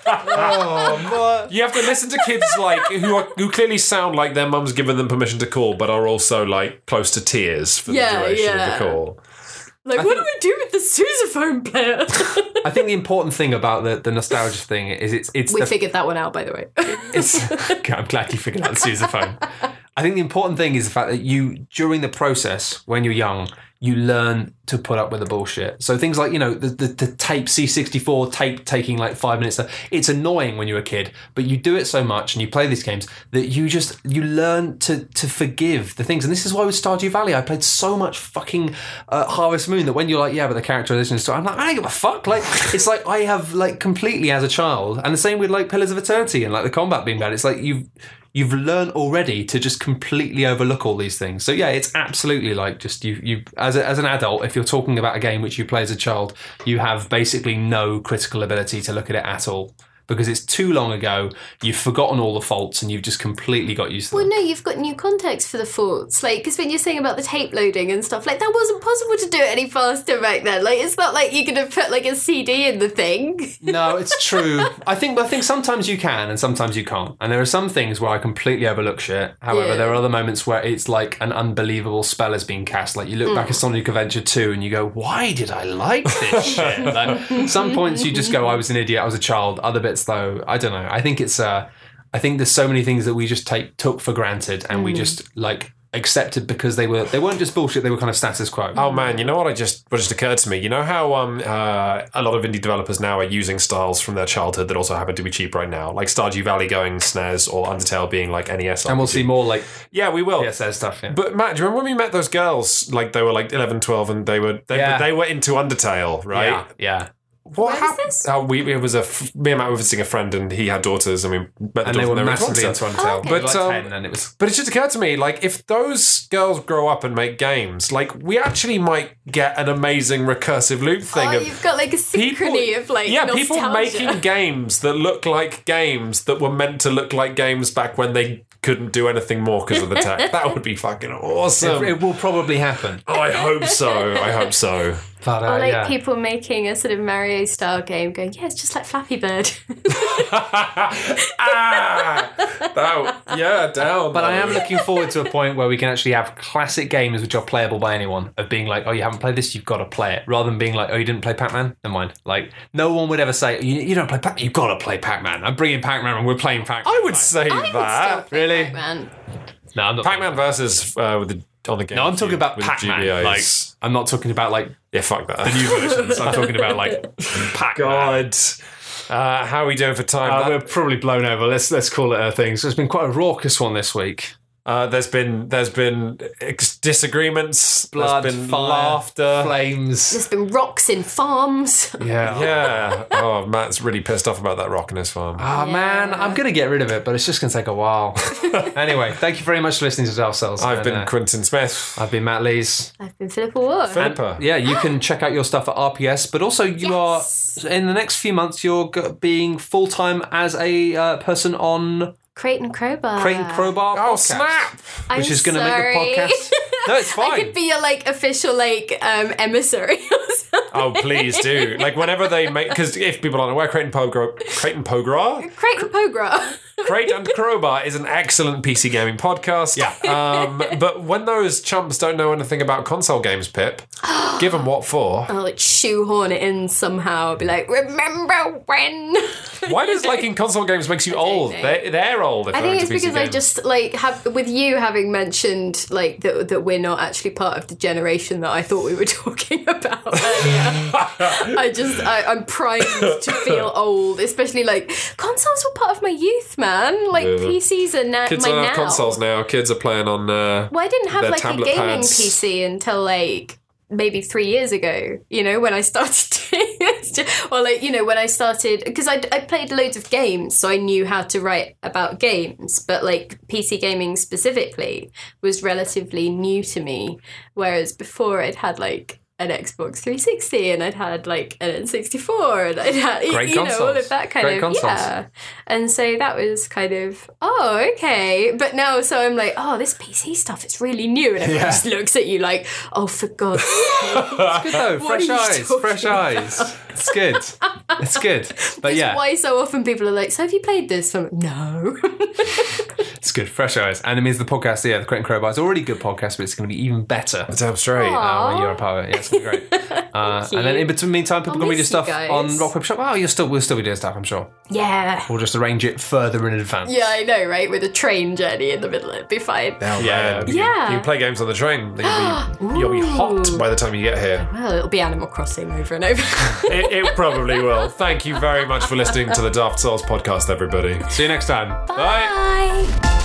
Oh, You have to listen to kids like who are who clearly sound like their mum's given them permission to call, but are also like close to tears for Yeah, the duration yeah. of the call. Like, what do we do with the sousaphone player? I think the important thing about the, the nostalgia thing is it's it's we the figured that one out, by the way. I'm glad you figured out the sousaphone. I think the important thing is the fact that you, during the process, when you're young, you learn to put up with the bullshit. So things like, you know, the, the, the tape C64 tape taking like five minutes. It's annoying when you're a kid, but you do it so much and you play these games that you just, you learn to, to forgive the things. And this is why with Stardew Valley, I played so much fucking uh, Harvest Moon that when you're like, yeah, but the characterization is, I'm like, I don't give a fuck. Like, it's like I have like completely as a child. And the same with like Pillars of Eternity and like the combat being bad. It's like you've, you've learned already to just completely overlook all these things. So yeah, it's absolutely like just you you as a, as an adult, if you're talking about a game which you play as a child, you have basically no critical ability to look at it at all because it's too long ago. You've forgotten all the faults and you've just completely got used to well, them. Well, no, you've got new context for the faults. Like, because when you're saying about the tape loading and stuff, like, that wasn't possible to do it any faster back then. Like, it's not like you're going to put, like, a CD in the thing. No, it's true. I think I think sometimes you can and sometimes you can't. And there are some things where I completely overlook shit. However, Yeah. there are other moments where it's like an unbelievable spell has been cast. Like you look back at mm. Sonic Adventure 2 and you go, "Why did I like this shit?" Like, some points you just go, "I was an idiot. I was a child." Other bits though, I don't know. I think it's uh I think there's so many things that we just take took for granted and we just like accepted because they were they weren't just bullshit, they were kind of status quo. Oh man, you know what I just what just occurred to me? You know how um uh, a lot of indie developers now are using styles from their childhood that also happen to be cheap right now, like Stardew Valley going SNES or Undertale being like NES. and we'll see more like Yeah, we will. PSS stuff. Yeah. But Matt, do you remember when we met those girls? Like they were like 11, 12 and they were they, Yeah. they were into Undertale, right? yeah, yeah. What Where happened? Oh, we it was a f- me and Matt were visiting a friend and he had daughters and we met the and they were massively into into Undertale. Undertale. okay. But But, like um, 10, and it was But it just occurred to me, like, if those girls grow up and make games, like, we actually might get an amazing recursive loop thing oh, of you've got, like, a synchrony of, like, yeah, people nostalgia. making games that look like games that were meant to look like games back when they couldn't do anything more because of the tech. that would be fucking awesome. it, it will probably happen. Oh, I hope so. I hope so. But uh, Or like yeah. people making a sort of Mario style game going, yeah, it's just like Flappy Bird. ah, that, yeah, down. but I am looking forward to a point where we can actually have classic games which are playable by anyone. Of being like, oh, you haven't played this, you've got to play it, rather than being like, oh, you didn't play Pac-Man. Never mind. Like, no one would ever say, you, you don't play Pac. Man, you've got to play Pac-Man. I'm bringing Pac-Man, and we're playing Pac-Man. I would Like, say I would still that. play Really? Pac-Man. no, I'm not. Pac-Man versus uh, with the on the game. No, I'm talking about with Pac-Man. Like, I'm not talking about like yeah, fuck that. new versions. I'm talking about like Pac-Man. God. Uh, how are we doing for time? Uh, That- we're probably blown over. Let's let's call it a thing. So it's been quite a raucous one this week. Uh, there's been there's been ex- disagreements. Blood, there's been fire, laughter. flames. There's been rocks in farms. Yeah. Yeah. Oh, Matt's really pissed off about that rock in his farm. Oh man, I'm gonna get rid of it, but it's just gonna take a while. anyway, thank you very much for listening to ourselves. I've and, been uh, Quintin Smith. I've been Matt Lees. I've been Philippa Warr. Philippa. Yeah, you can check out your stuff at RPS, but also you Yes. are in the next few months you're being full time as a uh, person on Crate and Crowbar. Crate and Crowbar. Oh, podcast, snap. I'm Which is going to make the podcast. No, it's fine. I could be a like official like um emissary. Oh, please do. Like whenever they make, because if people aren't aware, Crate and Crowbar, Creighton Pogra, Crate and Crowbar. Crate and Crowbar is an excellent PC gaming podcast. Yeah. Um, but when those chumps don't know anything about console games, Pip, give them what for? I'll like shoehorn it in somehow. Be like, remember when? Why does liking console games makes you old? know. They're, they're old. If I they're think it's into PC because I games. just like have with you having mentioned like that that we're not actually part of the generation that I thought we were talking about earlier. I just I, I'm primed to feel old, especially like consoles were part of my youth, man. Like Yeah. PCs are na- Kids my don't now. consoles now. Kids are playing on. Uh, Well, I didn't have like a gaming pads. PC until like maybe three years ago. You know, when I started doing or like you know when I started because I I played loads of games, so I knew how to write about games. But like PC gaming specifically was relatively new to me, whereas before I'd had like. An Xbox 360, and I'd had like an N64, and I'd had Great you know all of that kind Great of consoles. yeah. And so that was kind of oh okay, but now so I'm like oh this PC stuff it's really new, and everyone Yeah. just looks at you like oh for God's sake. good though. What Fresh eyes. talking Fresh eyes. It's good. It's good. But yeah, Why so often people are like, so have you played this? I'm like, no. it's good. Fresh eyes. And it means the podcast, yeah, the Crate and Crowbar is already a good podcast, but it's going to be even better. damn straight. Uh, when you're a part of it. Yeah, it's gonna be great. Uh, and then in between meantime, people I'll can read your miss you stuff guys. on Rock Paper Shop. Oh, you'll still we'll still be doing stuff, I'm sure. yeah. We'll just arrange it further in advance. Yeah, I know, right? With a train journey in the middle, it'd be fine. Oh, Yeah. man. Yeah. You can play games on the train. You'll be, you'll be hot by the time you get here. Well, it'll be Animal Crossing over and over. It, it probably will. Thank you very much for listening to the Daft Souls podcast, everybody. See you next time. Bye.